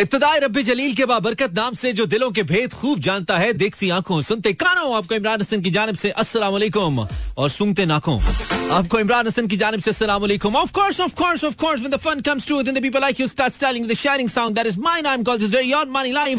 इब्तदाई रब्बी जलील के बाबरकत नाम से जो दिलों के भेद खूब जानता है, देखती आँखों, सुनते कानों। आपको इमरान हसन की जानब से अस्सलाम वालेकुम और सुनते नाकों। आपको इमरान हसन की जानब से अस्सलाम वालेकुम। Of course of course of course when the fun comes to then the people like you start styling the shining sound that is my calls is on money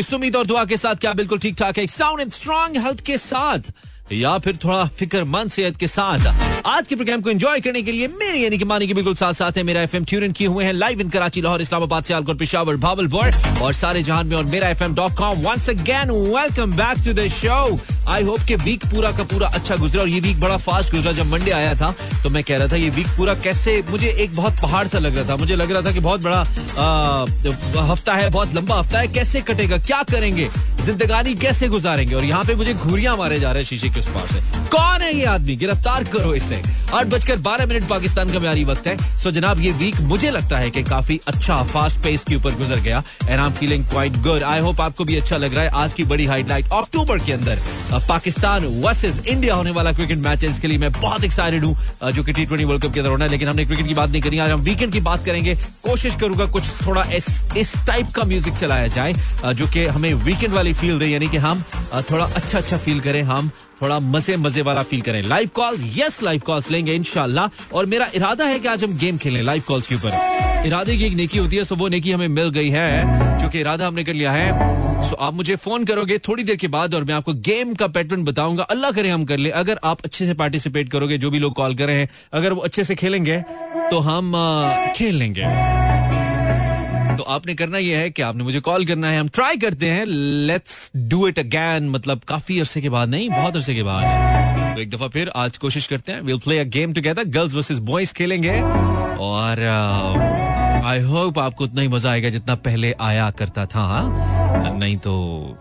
इस उम्मीद और दुआ के साथ क्या बिल्कुल ठीक ठाक है साउंड एंड स्ट्रांग हेल्थ के साथ। या फिर थोड़ा फिक्रमंद सेहत के साथ। आज के प्रोग्राम को एंजॉय करने के लिए मेरे यानी कि मानी के बिल्कुल साथ साथ है मेरा एफएम ट्यून किए हुए हैं। लाइव इन कराची लाहौर इस्लामाबाद सियालकोट पिशावर भावलपुर और सारे जहान में और मेरा F M dot com once again welcome back to the show I hope के वीक पूरा का पूरा अच्छा गुजरा और ये वीक बड़ा फास्ट गुजरा। जब मंडे आया था तो मैं कह रहा था ये वीक पूरा कैसे मुझे एक बहुत पहाड़ सा लग रहा था। मुझे लग रहा था कि बहुत बड़ा आ, हफ़्ता है बहुत लंबा हफ़्ता है। कैसे कटेगा क्या करेंगे? जिंदगानी कैसे गुजारेंगे? और यहाँ पे मुझे घूरियाँ मारे जा रहे हैं शीशे के उस पार से। कौन है ये आदमी? गिरफ़्तार करो इससे आठ बजकर बारह मिनट पाकिस्तान का म्यारी वक्त है। सो जनाब, ये वीक मुझे लगता है कि काफ़ी अच्छा फास्ट पेस के ऊपर गुजर गया। And I am feeling quite good I hope आपको भी अच्छा लग रहा है आज की बड़ी हाईलाइट अक्टूबर के अंदर। पाकिस्तान वर्सेज इंडिया होने वाला क्रिकेट मैच है इसके लिए मैं बहुत एक्साइटेड हूँ। जो कि टी ट्वेंटी वर्ल्ड कप के अंदर होना है। लेकिन हमने क्रिकेट की बात नहीं करी। आज हम वीकेंड की बात करेंगे। कोशिश करूँगा कुछ थोड़ा इस इस टाइप का म्यूज़िक चलाया जाए। जो कि हमें वीकेंड वाली फील दे। यानी कि हम थोड़ा अच्छा अच्छा फील करें। हम थोड़ा मज़े मज़े वाला फील करें। Live calls yes live calls लेंगे इनशाला और मेरा इरादा है कि आज हम गेम खेलें लाइव कॉल्स के ऊपर। इरादे की एक नेकी होती है सो वो नेकी हमें मिल गई है, जो कि इरादा हमने कर लिया है। सो आप मुझे फ़ोन करोगे थोड़ी देर के बाद और मैं आपको गेम का पैटर्न बताऊँगा। अल्लाह करे हम कर ले। अगर आप अच्छे से पार्टिसिपेट करोगे, जो भी लोग कॉल कर रहे हैं, अगर वो अच्छे से खेलेंगे तो हम खेल लेंगे। तो आपने करना यह है कि आपने मुझे कॉल करना है हम ट्राई करते हैं लेट्स डू इट अगैन मतलब काफ़ी अरसे के बाद नहीं बहुत अरसे के बाद। तो एक दफ़ा फिर आज कोशिश करते हैं will play a game together girls versus boys खेलेंगे और आई uh, होप आपको उतना ही मज़ा आएगा जितना पहले आया करता था हाँ? नहीं तो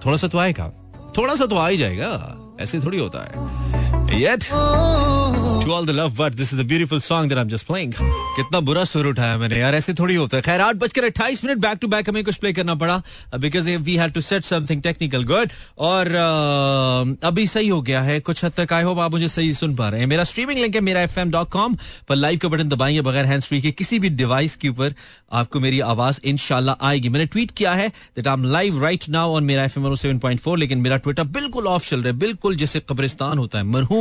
थोड़ा सा तो आएगा थोड़ा सा तो आ ही जाएगा ऐसे थोड़ी होता है। Yet, to all the love but this is the beautiful song that I'm just playing. कितना बुरा सुर उठाया मैंने यार ऐसे थोड़ी होता है। खैर आठ बजकर अट्ठाईस मिनट बैक टू बैक हमें कुछ प्ले करना पड़ा because we had to set something technical good और uh, अभी सही हो गया है कुछ हद तक आई होप आप मुझे सही सुन पा रहे हैं। मेरा स्ट्रीमिंग लिंक है मेरा एफ़ पर लाइव का बटन दबाएँगे बगैर हैंड फ्री के किसी भी डिवाइस के ऊपर आपको मेरी आवाज़ इनशाला आएगी। मैंने ट्वीट किया है that I am live right now on Mera FM M फोर लेकिन मेरा ट्विटर बिल्कुल ऑफ़ चल रहा है बिल्कुल जैसे कब्रिस्तान होता है मरहूम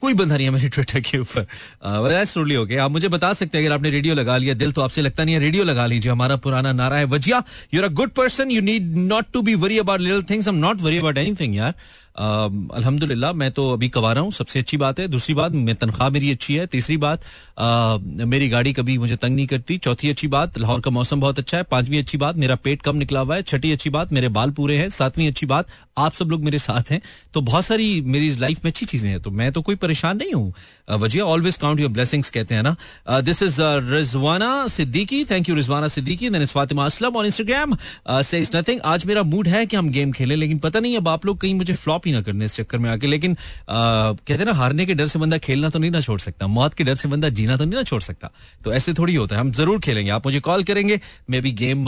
कोई बंदा नहीं है मेरे ट्विटर के ऊपर। uh, okay. आप मुझे बता सकते हैं अगर आपने रेडियो लगा लिया दिल तो आपसे लगता नहीं है रेडियो लगा लीजिए। हमारा पुराना नारा है Wajiha you're a good person you need not to be worry about little things am not worry about anything यार। अल्हम्दुलिल्लाह, मैं तो अभी कमा रहा हूँ, सबसे अच्छी बात है। दूसरी बात, मैं तनख्वाह मेरी अच्छी है। तीसरी बात मेरी गाड़ी कभी मुझे तंग नहीं करती। चौथी अच्छी बात, लाहौर का मौसम बहुत अच्छा है। पांचवी अच्छी बात, मेरा पेट कम निकला हुआ है। छठी अच्छी बात, मेरे बाल पूरे हैं। सातवीं अच्छी बात, आप सब लोग मेरे साथ हैं। तो बहुत सारी मेरी लाइफ में अच्छी चीज़ें हैं। तो मैं तो कोई परेशान नहीं हूँ। Wajiha always count your blessings कहते हैं ना। This is Rizwana Siddiqui. Thank you Rizwana Siddiqui. Fatima Aslam और इंस्टाग्राम से नथिंग आज मेरा मूड है कि हम गेम खेलें, लेकिन पता नहीं अब आप लोग कहीं मुझे फ्लॉप ही ना करने इस चक्कर में आके। लेकिन कहते हैं ना, हारने के डर से बंदा खेलना तो नहीं ना छोड़ सकता। मौत के डर से बंदा जीना तो नहीं ना छोड़ सकता। तो ऐसे थोड़ी होता है। हम ज़रूर खेलेंगे। आप मुझे कॉल करेंगे। मैं भी गेम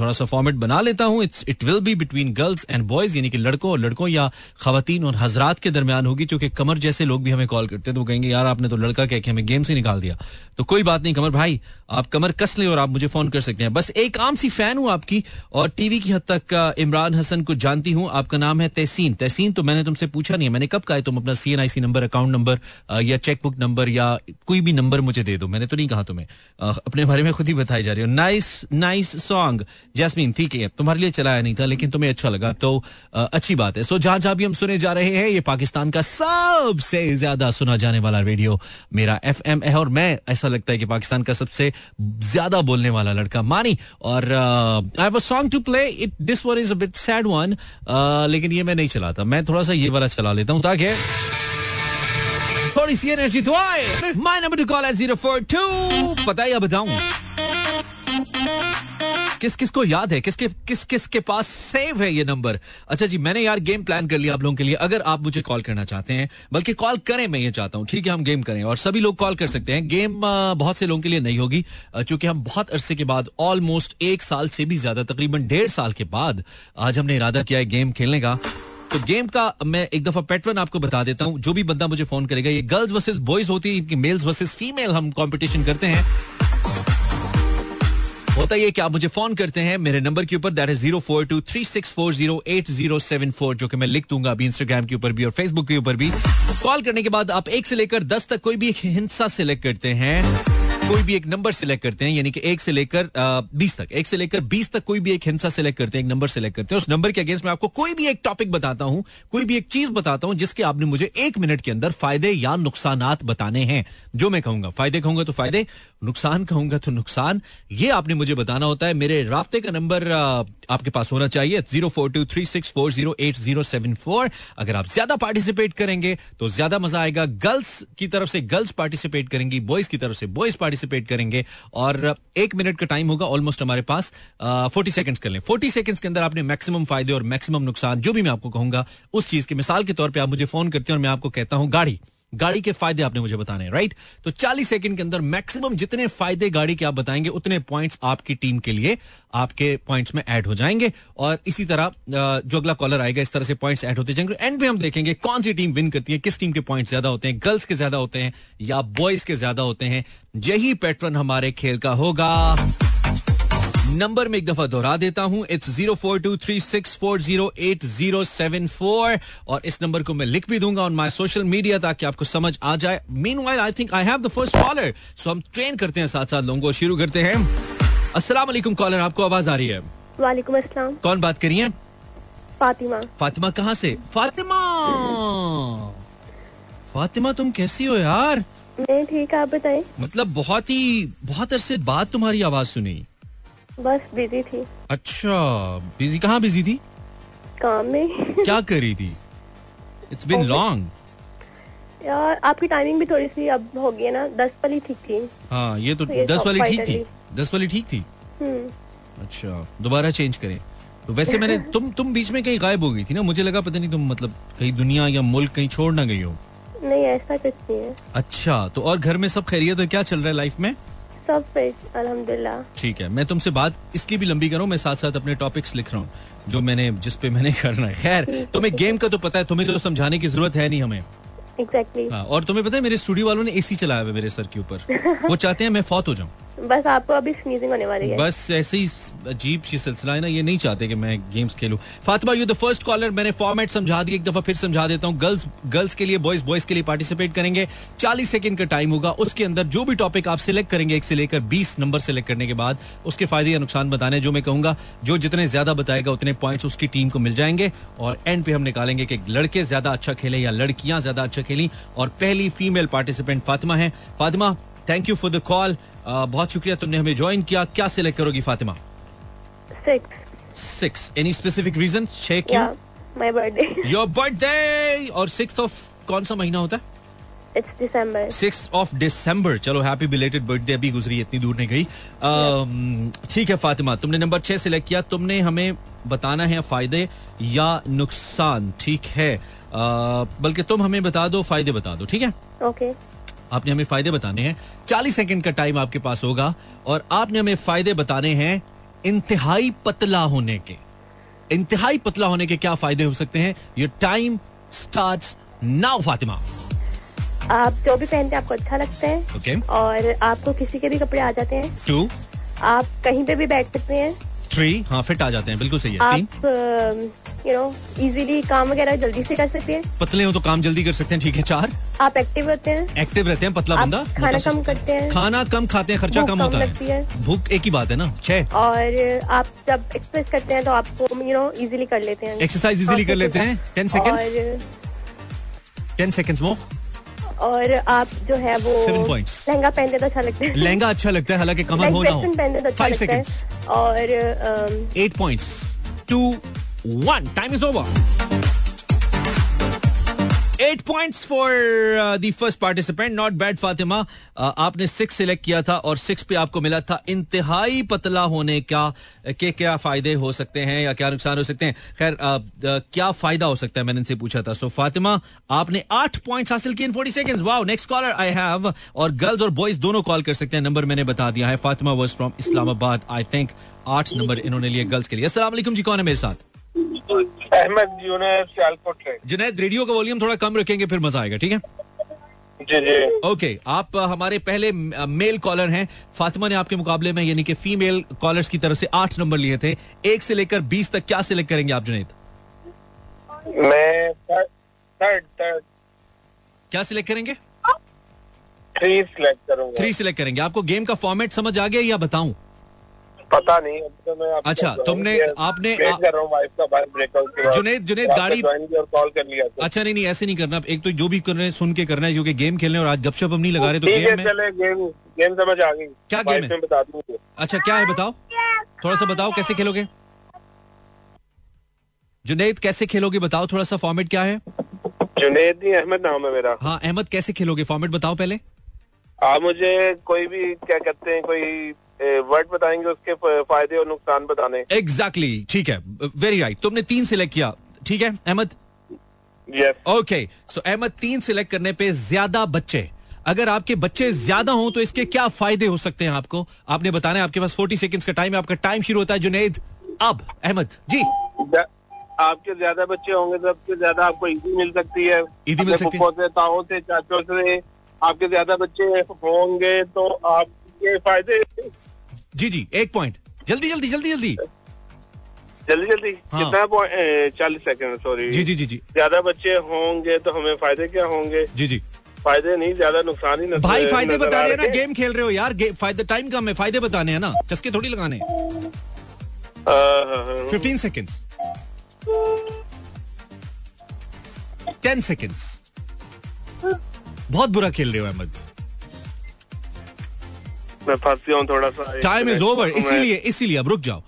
थोड़ा सा फॉर्मेट बना लेता हूँ। It's it will be between girls and boys यानी कि लड़कों और लड़कों या खातन और हजरात के दरमियान होगी, क्योंकि कमर जैसे लोग भी हमें कॉल करते हैं। तो कहेंगे, यार, आपने तो लड़का कह के हमें गेम से निकाल दिया। तो कोई बात नहीं, कमर भाई, आप कमर कस ले और आप मुझे फ़ोन कर सकते हैं। बस एक आम सी फ़ैन हूँ आपकी, और टीवी की हद तक इमरान हसन को जानती हूँ। आपका नाम है तहसीन। तहसीन तो मैंने तुमसे पूछा नहीं है। मैंने कब कहा है तुम अपना C N I C number account number या चेक बुक नंबर या कोई भी नंबर मुझे दे दो। मैंने तो नहीं कहा तुम्हें। अपने बारे में खुद ही बताई जा रही हो। नाइस नाइस सॉन्ग जैसमीन ठीक है तुम्हारे लिए चलाया नहीं था, लेकिन तुम्हें अच्छा लगा तो अच्छी बात है। सो जहाँ जहाँ भी हम सुने जा रहे हैं, ये पाकिस्तान का सबसे ज़्यादा सुना जाने वाला रेडियो मेरा एफ़ एम है, और मैं, ऐसा लगता है कि पाकिस्तान का सबसे ज़्यादा बोलने वाला लड़का मानी। और I have song to play it this one is a bit sad one लेकिन ये मैं नहीं चलाता। मैं थोड़ा सा ये वाला चला लेता हूँ ताकि थोड़ी सी एनर्जी तो आए। My number to call at zero four two पता या बताऊँ किस किस को याद है? किसके किस किस के पास सेव है ये नंबर अच्छा जी, मैंने यार गेम प्लान कर लिया आप लोगों के लिए। अगर आप मुझे कॉल करना चाहते हैं, बल्कि कॉल करें, मैं ये चाहता हूँ। ठीक है, हम गेम करें। और सभी लोग कॉल कर सकते हैं। गेम बहुत से लोगों के लिए नहीं होगी। चूँकि हम बहुत अरसे के बाद ऑलमोस्ट एक साल से भी ज़्यादा, तकरीबन डेढ़ साल के बाद, आज हमने इरादा किया है गेम खेलने का। तो गेम का मैं एक दफ़ा पैटर्न आपको बता देता हूँ, जो भी बंदा मुझे फ़ोन करेगा, ये गर्ल्स वर्सेस बॉयज़ होती है, इनकी मेल्स वर्सेस फीमेल हम कंपटीशन करते हैं। होता ये कि आप मुझे फ़ोन करते हैं, मेरे नंबर के ऊपर that is zero four two three six four zero eight zero seven four जो कि मैं लिख दूँगा अभी इंस्टाग्राम के ऊपर भी और फेसबुक के ऊपर भी। कॉल करने के बाद आप एक से लेकर दस तक कोई भी हिंसा सिलेक्ट करते हैं। कोई भी एक नंबर सिलेक्ट करते हैं, यानी कि एक से लेकर बीस तक। एक से लेकर बीस तक कोई भी एक हिंसा सिलेक्ट करते हैं, एक नंबर सिलेक्ट करते हैं। उस नंबर के अगेंस्ट मैं आपको कोई भी एक टॉपिक बताता हूँ, कोई भी एक चीज़ बताता हूँ, जिसके आपने मुझे एक मिनट के अंदर फ़ायदे या नुकसान बताने हैं। जो मैं कहूँगा, फ़ायदे कहूँगा तो फ़ायदे नुकसान कहूँगा तो नुकसान। ये आपने मुझे बताना होता है। मेरे रबते का नंबर आपके पास होना चाहिए। Zero four two three six four zero eight zero seven four. अगर आप ज़्यादा पार्टिसिपेट करेंगे तो ज़्यादा मज़ा आएगा। गर्ल्स की तरफ़ से गर्ल्स पार्टिसिपेट करेंगी बॉयज़ की तरफ़ से बॉयज़ पार्टिसिपेट करेंगे। और, एक मिनट का टाइम होगा ऑलमोस्ट हमारे पास। फोर्टी सेकंड्स कर लें। फोर्टी सेकंड्स के अंदर आपने मैक्सिमम फ़ायदे और मैक्सिमम नुकसान, जो भी मैं आपको कहूँगा, उस चीज़ के मिसाल के तौर पर आप मुझे फ़ोन करते हैं और मैं आपको कहता हूँ, गाड़ी। गाड़ी के फ़ायदे आपने मुझे बताने राइट तो 40 सेकंड के अंदर मैक्सिमम जितने फ़ायदे गाड़ी के आप बताएँगे, उतने पॉइंट्स आपकी टीम के लिए आपके पॉइंट्स में ऐड हो जाएँगे। और इसी तरह जो अगला कॉलर आएगा, इस तरह से पॉइंट्स ऐड होते जाएँगे। एंड में हम देखेंगे कौन सी टीम विन करती है, किस टीम के पॉइंट ज़्यादा होते हैं गर्ल्स के ज़्यादा होते हैं या बॉयज़ के ज़्यादा होते हैं। यही पैटर्न हमारे खेल का होगा। नंबर में एक दफ़ा दोहरा देता हूँ। It's zero four two three six four zero eight zero seven four और इस नंबर को मैं लिख भी दूँगा ऑन माई सोशल मीडिया ताकि आपको समझ आ जाए। Meanwhile I think I have the first caller so हम ट्रेन करते हैं साथ साथ लोगों को शुरू करते हैं। अस्सलाम वालेकुम कॉलर आपको आवाज़ आ रही है? वालेकुम अस्सलाम। कौन बात करिए फातिमा। फातिमा कहाँ से? फातिमा! फातिमा तुम कैसी हो यार? मैं ठीक आप बताएँ? मतलब बहुत ही बहुत अरसे बाद तुम्हारी आवाज़ सुनी। बस बिज़ी थी। अच्छा बिज़ी कहाँ बिज़ी थी? काम में। क्या कर रही थी? इट्स बिन लॉन्ग यार आपकी टाइमिंग भी थोड़ी सी अब हो गई है ना दस वाली ठीक थी। हाँ ये तो, तो ये दस वाली ठीक थी। दस वाली ठीक थी? हम्म। अच्छा दोबारा चेंज करें। तो वैसे मैंने तुम तुम बीच में कहीं गायब हो गई थी ना? मुझे लगा पता नहीं तुम मतलब कहीं दुनिया या मुल्क कहीं छोड़ ना गई हो। नहीं ऐसा कुछ नहीं है। अच्छा तो और घर में सब खैरियत है? क्या चल रहा है लाइफ में? सब अल्हम्दुलिल्लाह। ठीक है मैं तुमसे बात इसलिए भी लंबी करूँ मैं साथ साथ अपने टॉपिक्स लिख रहा हूँ जो मैंने जिस पे मैंने करना है। खैर तुम्हें गेम का तो पता है तुम्हें तो समझाने की ज़रूरत है नहीं हमें। Exactly. हाँ, और तुम्हें पता है मेरे स्टूडियो वालों ने एसी चलाया हुआ मेरे सर के ऊपर। वो चाहते हैं मैं फौत हो जाऊँ। बस आपको अभी स्नीजिंग होने वाली है। बस ऐसे ही अजीब सी सिलसिला है ना, ये नहीं चाहते कि मैं games खेलूं। Fatima you the first caller मैंने फॉर्मेट समझा दिया एक दफ़ा फिर समझा देता हूँ। गर्ल्स गर्ल्स के लिए बॉयज़ बॉयज़ के लिए पार्टिसिपेट करेंगे। 40 सेकंड का टाइम होगा, उसके अंदर जो भी टॉपिक आप सिलेक्ट करेंगे, एक से लेकर 20 नंबर सेलेक्ट करने के बाद, उसके फ़ायदे या नुकसान बताने जो मैं कहूँगा, जो जितने ज़्यादा बताएगा, उतने पॉइंट्स उसकी टीम को मिल जाएँगे। और एंड पे हम निकालेंगे कि लड़के ज़्यादा अच्छा खेले या लड़कियाँ ज़्यादा अच्छा खेली। और पहली फीमेल पार्टिसिपेंट फातिमा है। Fatima thank you for the call बहुत शुक्रिया तुमने हमें ज्वाइन किया। क्या सिलेक्ट करोगी Fatima? Six any specific reason छह क्यों? माय बर्थडे योर बर्थडे और सिक्स ऑफ़ कौन सा महीना होता है? सिक्स ऑफ़ दिसंबर चलो हैप्पी बिलेटेड बर्थडे अभी गुजरी इतनी दूर नहीं गई। ठीक है फातिमा तुमने नंबर छह सिलेक्ट किया। तुमने हमें बताना है फ़ायदे या नुकसान। ठीक है। बल्कि तुम हमें बता दो फ़ायदे बता दो। ठीक है? Okay okay. आपने हमें फ़ायदे बताने हैं। चालीस सेकंड का टाइम आपके पास होगा और आपने हमें फ़ायदे बताने हैं इंतहाई पतला होने के। इंतहाई पतला होने के क्या फ़ायदे हो सकते हैं? Your time start now Fatima. आप जो भी पहनते हैं आपको अच्छा लगता है। Okay. और आपको किसी के भी कपड़े आ जाते हैं। टू आप कहीं पे भी बैठ सकते हैं। थ्री हाँ फिट आ जाते हैं। बिल्कुल सही है। आप यू नो इजीली काम वगैरह जल्दी से कर सकते हैं। पतले हो तो काम जल्दी कर सकते हैं ठीक है चार? आप एक्टिव रहते हैं। एक्टिव रहते हैं पतला बंदा? खाना कम करते हैं। खाना कम खाते हैं खर्चा कम होता है। भूख एक ही बात है ना छह? और आप जब एक्सरसाइज करते हैं तो आपको यू नो इजीली कर लेते हैं। एक्सरसाइज इजीली कर लेते हैं। Ten second ten second more और आप जो है वो लहंगा पहनते तो अच्छा लगता है। लहंगा अच्छा लगता है हालाँकि कमर हो ना हो। तो अच्छा है। और eight points two one time is over eight points for the first participant not bad Fatima आपने सिक्स सिलेक्ट किया था और सिक्स पे आपको मिला था। इंतहाई पतला होने का के क्या फ़ायदे हो सकते हैं या क्या नुकसान हो सकते हैं? खैर uh, uh, क्या फ़ायदा हो सकता है? मैंने इनसे पूछा था। सो so, फातिमा आपने आठ पॉइंट्स हासिल किए in forty second wow next caller I have और गर्ल्स और बॉयज़ दोनों कॉल कर सकते हैं। नंबर मैंने बता दिया है। Fatima was from Islamabad I think आठ नंबर इन्होंने लिए गर्ल्स के लिए। असला जी कौन है मेरे साथ? अहमद जुनैद सियालकोट से। जुनैद रेडियो का वॉल्यूम थोड़ा कम रखेंगे फिर मज़ा आएगा ठीक है? जी जी। ओके आप हमारे पहले मेल कॉलर हैं। फातिमा ने आपके मुकाबले में यानी कि फीमेल कॉलर्स की तरफ़ से आठ नंबर लिए थे। एक से लेकर बीस तक क्या सिलेक्ट करेंगे आप जुनेद? मैं थर्ड थर्ड क्या सिलेक्ट करेंगे? थ्री सिलेक्ट करूँगा। थ्री सिलेक्ट करेंगे। आपको गेम का फॉर्मेट समझ आ गया या बताऊँ? पता नहीं तो मैं अच्छा, तुमने- आपने- वेट कर रहा हूँ वाइफ का बाहर ब्रेकआउट के जुनेद- जुनेद, गाड़ी- और कॉल कर लिया। अच्छा नहीं नहीं ऐसे नहीं करना। एक तो जो भी करना है सुन के करना है क्योंकि गेम खेलने और आज गपशप हम नहीं लगा रहे तो गेम में चले गेम गेम समझ आ गई। क्या गेम है? बता दूँगी अच्छा क्या है बताओ। थोड़ा सा बताओ कैसे खेलोगे? जुनेद कैसे खेलोगे बताओ थोड़ा सा फॉर्मेट क्या है? जुनेद नहीं अहमद नाम है मेरा। हाँ अहमद कैसे खेलोगे? फॉर्मेट बताओ पहले। आप मुझे कोई भी क्या कहते हैं कोई वर्ड बताएँगे उसके फ़ायदे और नुकसान बताने। एग्जैक्टली exactly, ठीक है. Very right right. तुमने तीन सिलेक्ट किया. ठीक है अहमद? ओके सो अहमद तीन सिलेक्ट करने पे ज़्यादा बच्चे. अगर आपके बच्चे ज़्यादा हों तो इसके क्या फ़ायदे हो सकते हैं आपको? आपने बताना है आपके पास 40 सेकंड्स का टाइम है आपका टाइम शुरू होता है जुनेद अब अहमद जी. आपके ज़्यादा बच्चे होंगे तो सबसे ज़्यादा आपको ईदी मिल सकती है. ईदी मिल सकती है। ताओ से चाचों से आपके ज़्यादा बच्चे होंगे तो आपके फ़ायदे जी जी एक पॉइंट जल्दी जल्दी जल्दी जल्दी. जल्दी जल्दी. हाँ। कितना चालीस सेकंड सॉरी जी जी जी जी. ज़्यादा बच्चे होंगे तो हमें फ़ायदे क्या होंगे? जी जी. फ़ायदे नहीं ज़्यादा नुकसान ही भाई फ़ायदे बता रहे ना गेम खेल रहे हो यार फ़ायदे टाइम कम है फ़ायदे बताने हैं ना चस्के थोड़ी लगाने। फिफ्टीन सेकेंड्स टेन सेकेंड्स बहुत बुरा खेल रहे हो अहमद। मैं फंस गया हूँ थोड़ा सा टाइम इज़ ओवर इसीलिए इसीलिए अब रुक जाओ।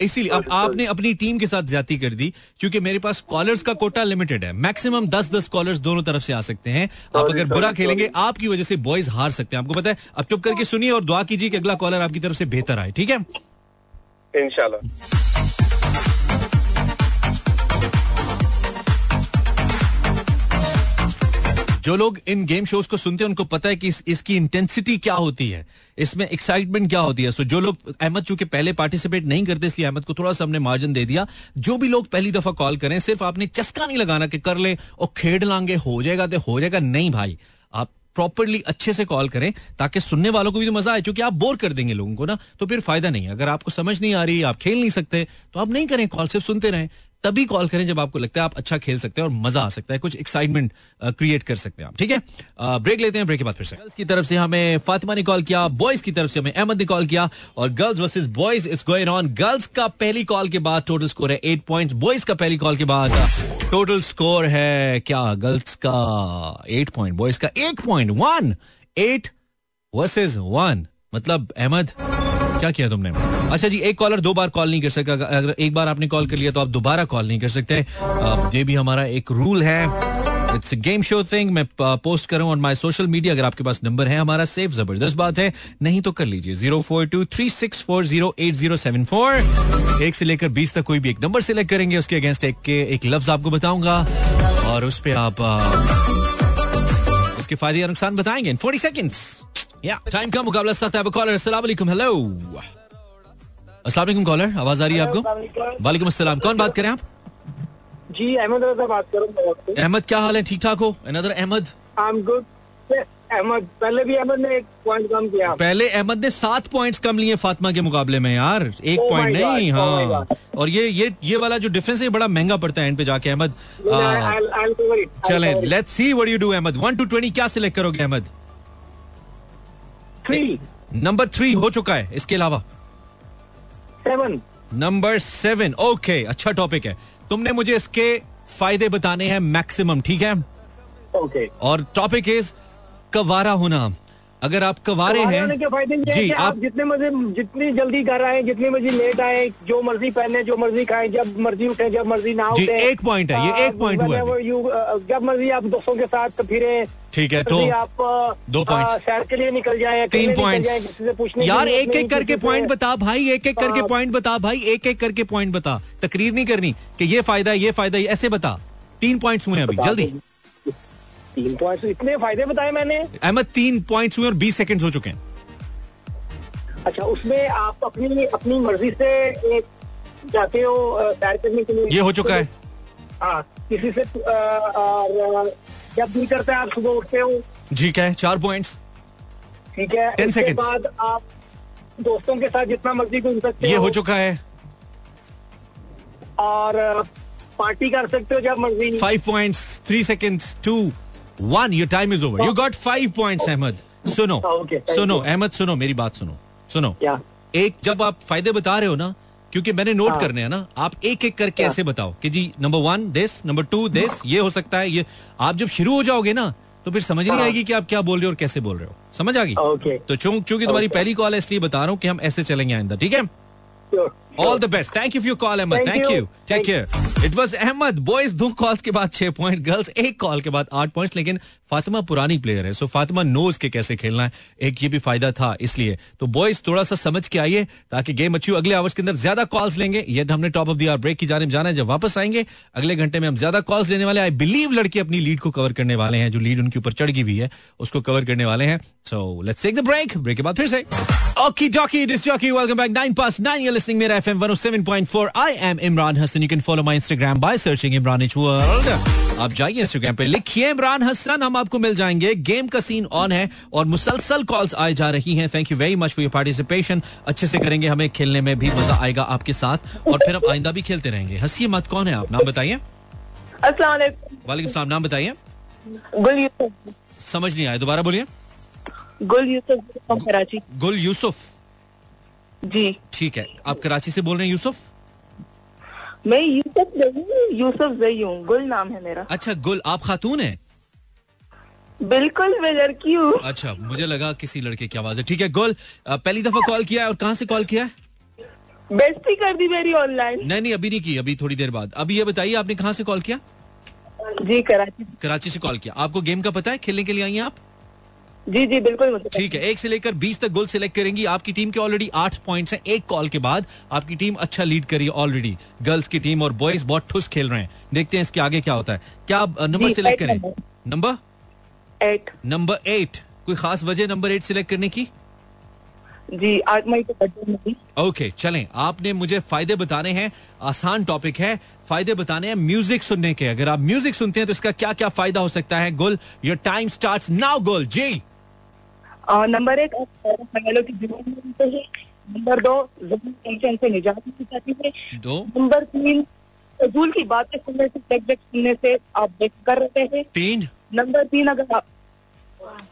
इसीलिए अब. आपने अपनी टीम के साथ ज़्यादा कर दी क्योंकि मेरे पास कॉलर्स का कोटा लिमिटेड है। मैक्सिमम दस दस कॉलर्स दोनों तरफ़ से आ सकते हैं। आप अगर बुरा खेलेंगे आपकी वजह से बॉयज़ हार सकते हैं। आपको पता है अब चुप करके सुनिए और दुआ कीजिए कि अगला कॉलर आपकी तरफ़ से बेहतर आए ठीक है? इंशाल्लाह। जो लोग इन गेम शोज़ को सुनते हैं उनको पता है कि इस, इसकी इंटेंसिटी क्या होती है। इसमें एक्साइटमेंट क्या होती है। सो so, जो लोग अहमद चूँकि पहले पार्टिसिपेट नहीं करते इसलिए अहमद को थोड़ा सा हमने मार्जिन दे दिया। जो भी लोग पहली दफ़ा कॉल करें सिर्फ़ आपने चस्का नहीं लगाना कि कर ले और खेड़ लांगे हो जाएगा तो हो जाएगा। नहीं भाई आप प्रॉपरली अच्छे से कॉल करें ताकि सुनने वालों को भी तो मज़ा आए क्योंकि आप बोर कर देंगे लोगों को ना तो फिर फ़ायदा नहीं अगर आपको समझ नहीं आ रही आप खेल नहीं सकते तो आप नहीं करें कॉल सिर्फ़ सुनते रहें। तभी कॉल करें जब आपको लगता है आप अच्छा खेल सकते हैं और मज़ा आ सकता है। कुछ एक्साइटमेंट क्रिएट कर सकते हैं आप, ठीक है? ब्रेक लेते हैं ब्रेक के बाद फिर से। गर्ल्स की तरफ़ से हमें फातिमा ने कॉल किया बॉयज़ की तरफ़ से हमें अहमद ने कॉल किया और girls versus boys is going on girls का पहली कॉल के बाद टोटल स्कोर है एट पॉइंट बॉयज़ का पहली कॉल के बाद टोटल स्कोर है क्या? गर्ल्स का एट पॉइंट बॉयज़ का एक point one eight versus one मतलब अहमद क्या किया तुमने? अच्छा जी, एक कॉलर दो बार कॉल नहीं कर सकता अगर एक बार आपने कॉल कर लिया तो आप दोबारा कॉल नहीं कर सकते। ये भी हमारा एक रूल है। इट्स गेम शो थिंग मैं पोस्ट करूँ ऑन माय सोशल मीडिया अगर आपके पास नंबर है हमारा सेफ़ ज़बरदस्त बात है। नहीं तो कर लीजिए। Zero four two three six four zero eight zero seven four एक से लेकर बीस तक कोई भी एक नंबर सिलेक्ट करेंगे। उसके अगेंस्ट एक के, एक लफ्ज आपको बताऊँगा। और उस पर आप उसके फ़ायदे या नुकसान बताएँगे। इन फोर्टी सेकेंड्स या टाइम का मुकाबला साथ है कॉलर अस्सलाम वालेकुम हेलो अस्सलाम वालेकुम कॉलर आवाज़ आ रही है आपको वालेकुम अस्सलाम कौन बात करें आप जी अहमद रजा बात करूँ अहमद क्या हाल है? ठीक ठाक हो? Another Ahmed I am good Ahmed पहले भी अहमद ने एक पॉइंट कम किया। पहले अहमद ने सात पॉइंट्स कम लिए फातिमा के मुकाबले में यार। एक Oh पॉइंट नहीं oh हाँ। God. और ये ये ये वाला जो डिफरेंस है बड़ा महँगा पड़ता है एंड पे जाके अहमद चलें let's see what you do Ahmed one two twenty क्या सिलेक्ट करोगे अहमद थ्री नंबर थ्री हो चुका है इसके अलावा। सेवन नंबर सेवन ओके अच्छा टॉपिक है। तुमने मुझे इसके फ़ायदे बताने हैं मैक्सिमम ठीक है? Okay okay. और टॉपिक इज़ कवारा होना। अगर आप कवारे हैं के फ़ायदे जी हैं आप आप जितने मर्ज़ी जितनी जल्दी घर आए जितनी मर्ज़ी लेट आए जो मर्ज़ी पहने जो मर्ज़ी खाएँ जब मर्ज़ी उठे जब मर्ज़ी ना उठे एक point है, ये एक point हुआ है। जब मर्ज़ी आप दोस्तों के साथ फिरे ठीक है तो आप दो पॉइंट सैर के लिए निकल जाए तीन पॉइंट यार एक एक करके पॉइंट बता भाई एक एक करके हाँ। पॉइंट बता भाई एक एक करके पॉइंट बता। तकरीर नहीं करनी कि ये फ़ायदा ये फ़ायदा ऐसे बता। तीन पॉइंट्स हुए अभी जल्दी। तीन पॉइंट्स इतने फ़ायदे बताए मैंने। अहमद तीन पॉइंट हुए और बीस सेकेंड हो चुके हैं। अच्छा उसमें आप अपनी अपनी मर्ज़ी से जाते हो सैर करने के लिए। ये हो चुका है। हाँ किसी से और जब दिल करता है आप सुबह उठते हो। ठीक है चार पॉइंट्स ठीक है 10 सेकेंड बाद आप दोस्तों के साथ जितना मर्ज़ी घूम सकते ये हो हो। चुका है। और पार्टी कर सकते हो जब मर्ज़ी। Five points three seconds two one your time is over you got five points Ahmed सुनो सुनो अहमद सुनो मेरी बात सुनो सुनो एक जब आप फ़ायदे बता रहे हो ना क्योंकि मैंने नोट हाँ। करने हैं ना आप एक एक करके। ऐसे बताओ कि जी number one this number two this ये हो सकता है ये आप जब शुरू हो जाओगे ना तो फिर समझ नहीं हाँ। आएगी कि आप क्या बोल रहे हो और कैसे बोल रहे हो। समझ आ गई? तो चूँकि चूँकि तुम्हारी पहली कॉल है इसलिए बता रहा हूँ कि हम ऐसे चलेंगे आइंदा ठीक है? All the best thank you for call Ahmed thank you take care it was Ahmed boys दो कॉल्स के बाद छह पॉइंट गर्ल्स एक कॉल के बाद आठ पॉइंट्स लेकिन फातिमा पुरानी प्लेयर है सो फातिमा नोज़ के कैसे खेलना है एक ये भी फ़ायदा था इसलिए तो बॉयज़ थोड़ा सा समझ के आइए ताकि गेम अच्छी हो अगले आवर्स के अंदर ज़्यादा कॉल्स लेंगे ये हमने top of the hour break की जाने जाना है जब वापस आएँगे अगले घंटे में हम ज़्यादा कॉल्स लेने वाले आई बिलीव लड़के अपनी लीड को कवर करने वाले हैं जो लीड उनके ऊपर चढ़ गई हुई है उसको कवर करने वाले हैं so let's take the break break के बाद फिर से okay jockey this jockey welcome back 9 past 9 you're listening मेरा 107.4 I am Imran Hasan you can follow my Instagram by searching Imran H world आप जाइए इंस्टाग्राम पे। लिखिए इमरान हसन हम आपको मिल जाएँगे। गेम का सीन ऑन है और मुसलसल कॉल्स आए जा रही हैं। Thank you very much for your participation अच्छे से करेंगे हमें। खेलने में भी मज़ा आएगा आपके साथ। और फिर हम आइंदा भी खेलते रहेंगे। हंसिए मत कौन है आप? नाम बताइए। वालेकुम नाम बताइए। गुल समझ नहीं आया। दोबारा बोलिए। गुल यूसुफ। गुल यूसुफ। जी। ठीक है। आप कराची से बोल रहे हैं यूसुफ? मैं यूसुफ यूसुफ जई हूँ। गुल नाम है मेरा। अच्छा गुल आप खातून है? बिल्कुल मैं लड़की हूँ। अच्छा मुझे लगा किसी लड़के की आवाज़ है। ठीक है गोल पहली दफ़ा कॉल किया है और कहाँ से कॉल किया है? बेस्ती कर दी मेरी ऑनलाइन। नहीं नहीं अभी नहीं की अभी थोड़ी देर बाद। अभी ये बताइए आपने कहाँ से कॉल किया? जी कराची। कराची से कॉल किया। आपको गेम का पता है? खेलने के लिए आई हैं आप? जी जी बिल्कुल ठीक है एक से लेकर बीस तक गोल सिलेक्ट करेंगी। आपकी टीम के ऑलरेडी आठ पॉइंट्स हैं एक कॉल के बाद आपकी टीम अच्छा लीड करी है ऑलरेडी गर्ल्स की टीम और बॉयज़ बहुत ठुस खेल रहे हैं। देखते हैं इसके आगे क्या होता है। क्या आप नंबर सिलेक्ट करें? नंबर एट नंबर एट कोई खास वजह नंबर एट सिलेक्ट करने की? जी बर्थडे ओके चलें। आपने मुझे फ़ायदे बताने हैं। आसान टॉपिक है। फ़ायदे बताने हैं म्यूज़िक सुनने के। अगर आप म्यूज़िक सुनते हैं तो इसका क्या क्या फ़ायदा हो सकता है? गुल योर टाइम स्टार्ट्स नाउ गुल जी। नंबर एक ख्यालों की जीवन मिलते हैं नंबर दो ज़मीन टेंशन से निजात मिल जाती है। नंबर तीन फजूल की बातें सुनने से टेक सुनने से आप बेट कर रहे हैं। तीन? नंबर तीन अगर आप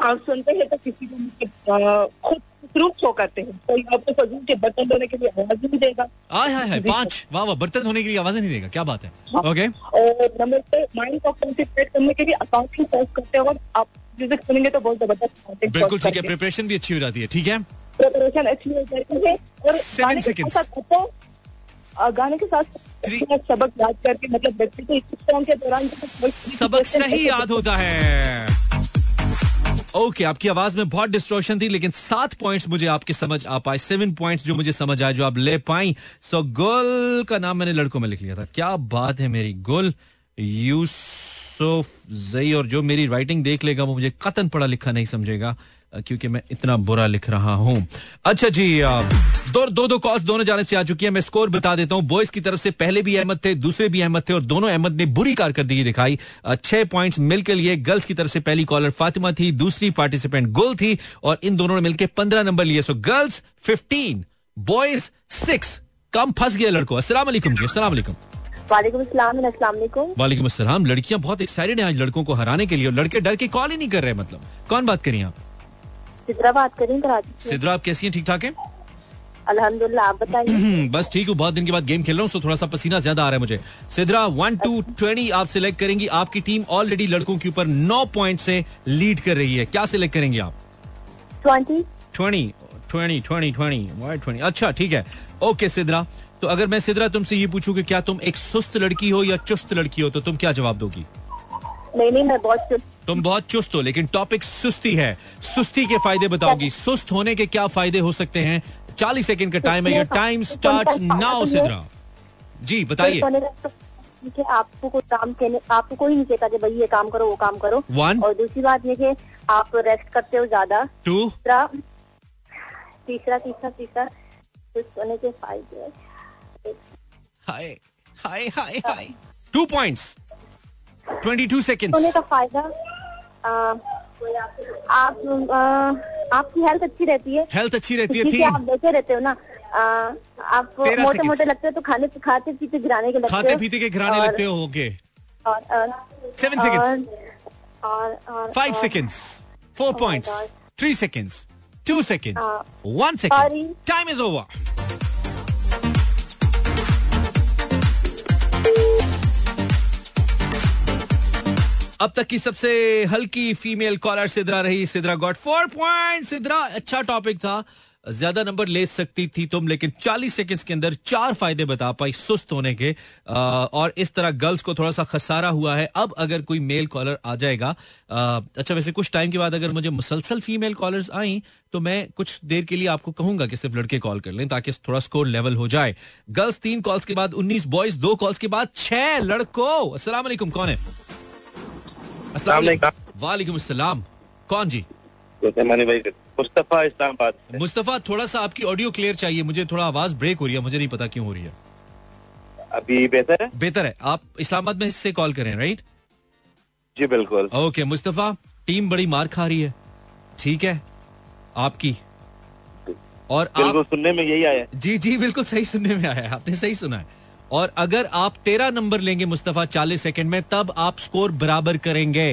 आप सुनते हैं तो किसी को खुद मसरूफ शो करते हैं। कोई आपको फजूल के बर्तन धोने के लिए आवाज़ नहीं देगा। आय हाय हाय पाँच वाह वाह बर्तन धोने के लिए आवाज़ नहीं देगा क्या बात है। हाँ। ओके और नंबर माइंड को कंसंट्रेट करने के लिए अकाउंटिंग करते वक्त आप म्यूज़िक सुनेंगे तो बहुत ज़बरदस्त बिल्कुल ठीक है प्रिपरेशन भी अच्छी हो जाती है ठीक है। प्रिपरेशन अच्छी हो जाती है और Seven गाने के साथ गाने के साथ Three. सबक याद करके मतलब व्यक्ति को इस के दौरान सबक सही याद होता है। ओके आपकी आवाज़ में बहुत डिस्ट्रोशन थी, लेकिन सात पॉइंट्स मुझे आपके समझ आ पाए सेवन पॉइंट्स जो मुझे समझ आए, जो आप ले पाई। सो गुल का नाम मैंने लड़कों में लिख लिया था। क्या बात है मेरी गुल। यूसुफ जई, और जो मेरी राइटिंग देख लेगा, वो मुझे कतन पढ़ा लिखा नहीं समझेगा। क्योंकि मैं इतना बुरा लिख रहा हूँ। अच्छा जी दो दो दो कॉल्स दोनों जानब से आ चुकी है। मैं स्कोर बता देता हूँ। बॉयज़ की तरफ़ से पहले भी अहमद थे दूसरे भी अहमद थे और दोनों अहमद ने बुरी कारकर्दगी दिखाई। छह पॉइंट्स मिलकर लिए गर्ल्स की तरफ़ से पहली कॉलर फातिमा थी दूसरी पार्टिसिपेंट गुल थी और इन दोनों ने मिलकर पंद्रह नंबर लिए। So girls fifteen boys six कम फंस गया लड़को। असला जी अस्सलाम वालेकुम। वालेकुम लड़कियाँ बहुत एक्साइटेड हैं आज लड़कों को हराने के लिए और लड़के डर के कॉल ही नहीं कर रहे मतलब। कौन बात करिए आप? चित्रा बात करें कराची सिद्रा आप कैसी हैं? ठीक ठाक हैं? अल्हम्दुलिल्लाह आप बताइए। बस ठीक हूँ। बहुत दिन के बाद गेम खेल रहा हूँ तो थोड़ा सा पसीना ज़्यादा आ रहा है मुझे। सिद्रा वन टू ट्वेंटी आप सिलेक्ट करेंगी। आपकी टीम ऑलरेडी लड़कों के ऊपर नौ पॉइंट से लीड कर रही है। क्या सिलेक्ट करेंगी आप? Twenty twenty twenty twenty twenty twenty अच्छा ठीक है। ओके सिद्रा तो अगर मैं सिद्रा तुमसे ये पूछूँ कि क्या तुम एक सुस्त लड़की हो या चुस्त लड़की हो तो तुम क्या जवाब दोगी? नहीं नहीं मैं बहुत चुप तुम बहुत चुस्त हो लेकिन टॉपिक सुस्ती है। सुस्ती के फ़ायदे बताओगी। सुस्त होने के क्या फ़ायदे हो सकते हैं? चालीस सेकंड का टाइम है। Your time start now Sidra ji बताइए। का आपको कोई काम कहने आपको कोई नहीं कहता कि भाई ये काम करो वो काम करो। वन और दूसरी बात ये कि आप रेस्ट करते हो ज़्यादा। टू तीसरा तीसरा तीसरा तीसरा। होने के फ़ायदे हाय हाय हाय हाय two points twenty two second होने का फ़ायदा आप आपकी हेल्थ अच्छी रहती है। हेल्थ अच्छी रहती है आप बैठे रहते हो ना। आप मोटे मोटे लगते हो तो खाने खाते पीते घिराने के लगते खाते पीते के घिराने लगते हो okay. Seven second five second four point three second two second one second time is over अब तक की सबसे हल्की फीमेल कॉलर सिद्रा रही Sidra got four point Sidra अच्छा टॉपिक था। ज़्यादा नंबर ले सकती थी तुम लेकिन 40 सेकंड्स के अंदर चार फ़ायदे बता पाई सुस्त होने के। आ, और इस तरह गर्ल्स को थोड़ा सा खसारा हुआ है। अब अगर कोई मेल कॉलर आ जाएगा आ, अच्छा वैसे कुछ टाइम के बाद अगर मुझे मुसलसल फीमेल कॉलर्स आई तो मैं कुछ देर के लिए आपको कहूँगा कि सिर्फ़ लड़के कॉल कर लें ताकि थोड़ा स्कोर लेवल हो जाए। गर्ल्स तीन कॉल्स के बाद उन्नीस बॉयज़ दो कॉल्स के बाद छह लड़कों। वालेकुम कौन है? वालेकुम। अस्सलाम। कौन जी? भाई मुस्तफ़ा इस्लामाबाद मुस्तफ़ा थोड़ा सा आपकी ऑडियो क्लियर चाहिए। मुझे थोड़ा आवाज़ ब्रेक हो रही है मुझे नहीं पता क्यों हो रही है। अभी बेहतर है? बेहतर है। आप इस्लामाबाद में इससे कॉल करें राइट? जी बिल्कुल। ओके मुस्तफ़ा टीम बड़ी मार खा रही है। ठीक है? आपकी। और आप सुनने में यही आया जी जी बिल्कुल सही सुनने में आया आपने सही सुना है। और अगर आप तेरह नंबर लेंगे मुस्तफ़ा चालीस सेकंड में तब आप स्कोर बराबर करेंगे।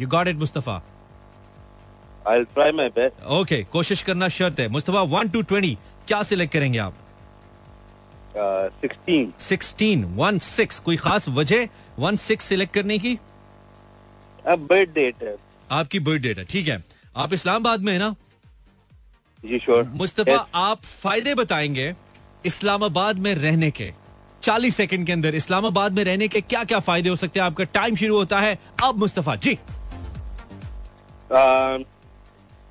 You got it Mustafa? I try my best okay कोशिश करना शर्त है। मुस्तफ़ा वन टू ट्वेंटी क्या सिलेक्ट करेंगे आप? सिक्सटीन सिक्सटीन वन सिक्स कोई खास वजह? वन सिक्स सिलेक्ट करने की? अब बर्थ डेट है। आपकी बर्थ डेट है ठीक है। आप इस्लामाबाद में है ना? जी श्योर मुस्तफ़ा yes. आप फ़ायदे बताएँगे इस्लामाबाद में रहने के। 40 सेकंड के अंदर इस्लामाबाद में रहने के क्या क्या फ़ायदे हो सकते हैं? आपका टाइम शुरू होता है। अब मुस्तफ़ा जी।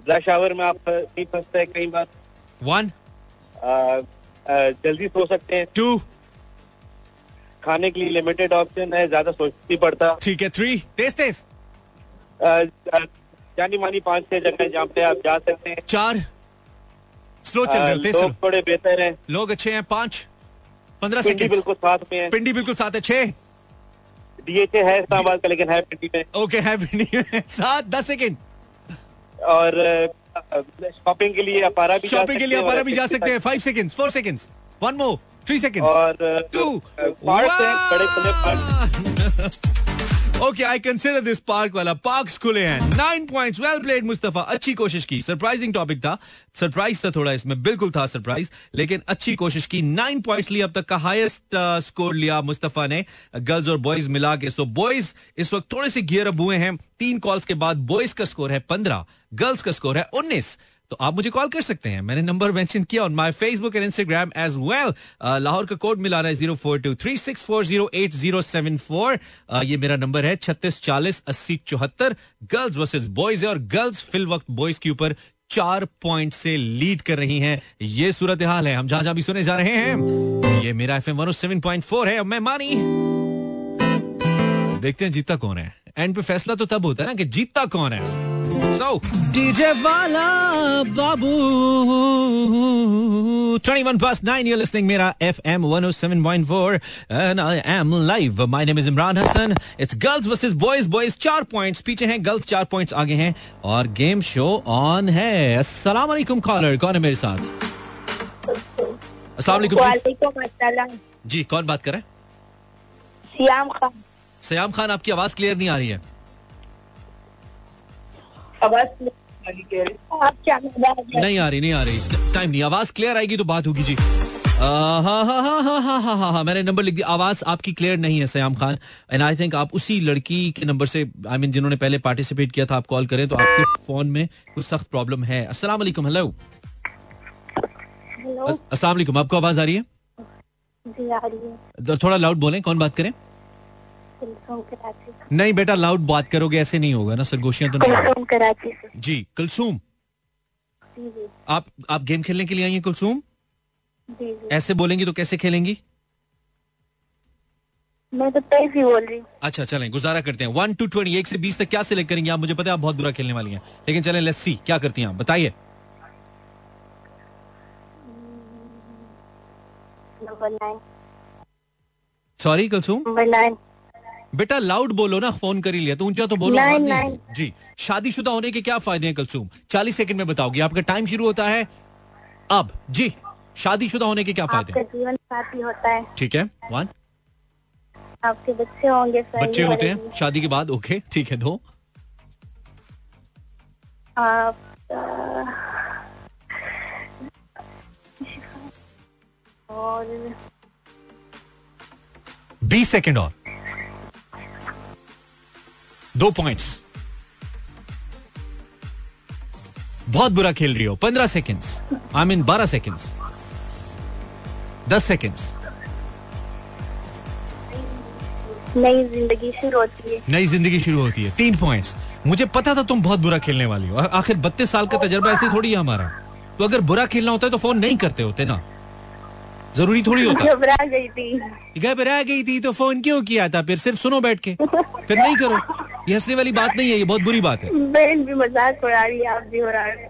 रश आवर में आप नहीं फंसते हैं कई बार। वन जल्दी सो सकते हैं। टू खाने के लिए लिमिटेड ऑप्शन है ज़्यादा सोचना नहीं पड़ता। ठीक है थ्री तेज तेज। जानी मानी पाँच छह जगह जहाँ पे आप जा सकते हैं। चार. स्लो चल रहे लोग थोड़े बेहतर हैं। लोग अच्छे हैं पाँच। पंद्रह सेकेंड बिल्कुल साथ में पिंडी बिल्कुल साथ है छह? डीएचए है इस्लामाबाद का लेकिन है पिंडी में। ओके है पिंडी में। सात दस सेकंड और शॉपिंग के लिए अपारा भी शॉपिंग के लिए और भी जा सकते हैं। Five second four second one more three second और टू बड़े okay I consider this park वाला पार्क्स खुले हैं nine points well played Mustafa अच्छी कोशिश की सरप्राइजिंग टॉपिक था सरप्राइज़ था थोड़ा इसमें बिल्कुल था सरप्राइज़ लेकिन अच्छी कोशिश की नाइन पॉइंट्स लिए अब तक का हाईएस्ट स्कोर लिया मुस्तफ़ा ने गर्ल्स और बॉयज़ मिला के सो बॉयज़ इस वक्त थोड़े से गियर अप हुए हैं तीन कॉल्स के बाद बॉयज़ का स्कोर है पंद्रह गर्ल्स का स्कोर है उन्नीस तो आप मुझे कॉल कर सकते हैं। मैंने नंबर मेंशन किया on my Facebook and Instagram as well Lahore का कोड मिला रहा है zero four two three six four zero eight zero seven four ये मेरा नंबर है छत्तीस चालीस अस्सी चौहत्तर। गर्ल्स वर्सेस बॉयज़ है और गर्ल्स फिल वक्त बॉयज़ के ऊपर चार पॉइंट से लीड कर रही हैं। ये सूरत हाल है। हम जहाँ जहाँ भी सुने जा रहे हैं। ये मेरा F M one seven point four है। मैं मानी। देखते हैं जीता कौन है। एंड पे फैसला तो तब होता है ना कि जीता कौन है। सो डीजे वाला बाबू 21 past 9 you're listening मेरा FM 107.4 and I am live. My name is Imran Hassan. It's girls versus boys. Boys चार पॉइंट्स पीछे हैं गर्ल्स चार पॉइंट्स आगे हैं और गेम शो ऑन है। अस्सलाम वालेकुम कॉलर कौन है मेरे साथ? अस्सलाम वालेकुम जी कौन बात कर रहे हैं? सियाम खान। सयाम खान आपकी आवाज़ क्लियर नहीं आ रही है। आवाज़ नहीं आ रही नहीं आ रही। टाइम नहीं आवाज़ क्लियर आएगी तो बात होगी जी। मैंने नंबर लिख दिया। आवाज़ आपकी क्लियर नहीं है Sayam Khan. And I think आप उसी लड़की के नंबर से आई मीन जिन्होंने पहले पार्टिसिपेट किया था आप कॉल करें तो आपके फ़ोन में कुछ सख्त प्रॉब्लम है। अस्सलाम वालेकुम हेलो असला आपको आवाज़ आ रही है? तो थोड़ा लाउड बोले कौन बात करें? कराची नहीं बेटा लाउड बात करोगे ऐसे नहीं होगा ना सरगोशियाँ तो नहीं कराची से। जी कुलसूम। आप आप गेम खेलने के लिए आई हैं कुलसूम? ऐसे बोलेंगी तो कैसे खेलेंगी? मैं तो ही बोल रही अच्छा चलें गुजारा करते हैं। वन टू ट्वेंटी एक से बीस तक क्या सिलेक्ट करेंगे? आप मुझे पता है आप बहुत बुरा खेलने वाली हैं। लेकिन चलें लेट्स सी क्या करती हैं आप? बताइए। सॉरी कुलसूम? बेटा लाउड बोलो ना फ़ोन कर ही लिया तो ऊँचा तो बोलो आवाज़ नहीं। जी शादीशुदा होने के क्या फ़ायदे हैं कलसूम? चालीस सेकंड में बताओगी आपका टाइम शुरू होता है। अब जी शादीशुदा होने के क्या फ़ायदे हैं? जीवन साथी होता है। ठीक है वन आपके बच्चे होंगे बच्चे होते हैं शादी के बाद ओके ठीक है दो। आप और बीस सेकेंड और। दो पॉइंट्स बहुत बुरा खेल रही हो। पंद्रह सेकेंड्स आई मीन बारह सेकेंड्स दस सेकेंड्स नई ज़िंदगी शुरू होती है। नई ज़िंदगी शुरू होती है। तीन पॉइंट्स मुझे पता था तुम बहुत बुरा खेलने वाली हो। आखिर बत्तीस साल का तजर्बा ऐसे थोड़ी है हमारा। तो अगर बुरा खेलना होता है तो फ़ोन नहीं करते होते ना। ज़रूरी थोड़ी होता। घबरा गई थी। घबरा गई थी तो फ़ोन क्यों किया था? फिर सिर्फ़ सुनो बैठ के। फिर नहीं करो। ये हंसने वाली बात नहीं है ये बहुत बुरी बात है। बहन भी मज़ाक उड़ा रही है आप भी उड़ा रहे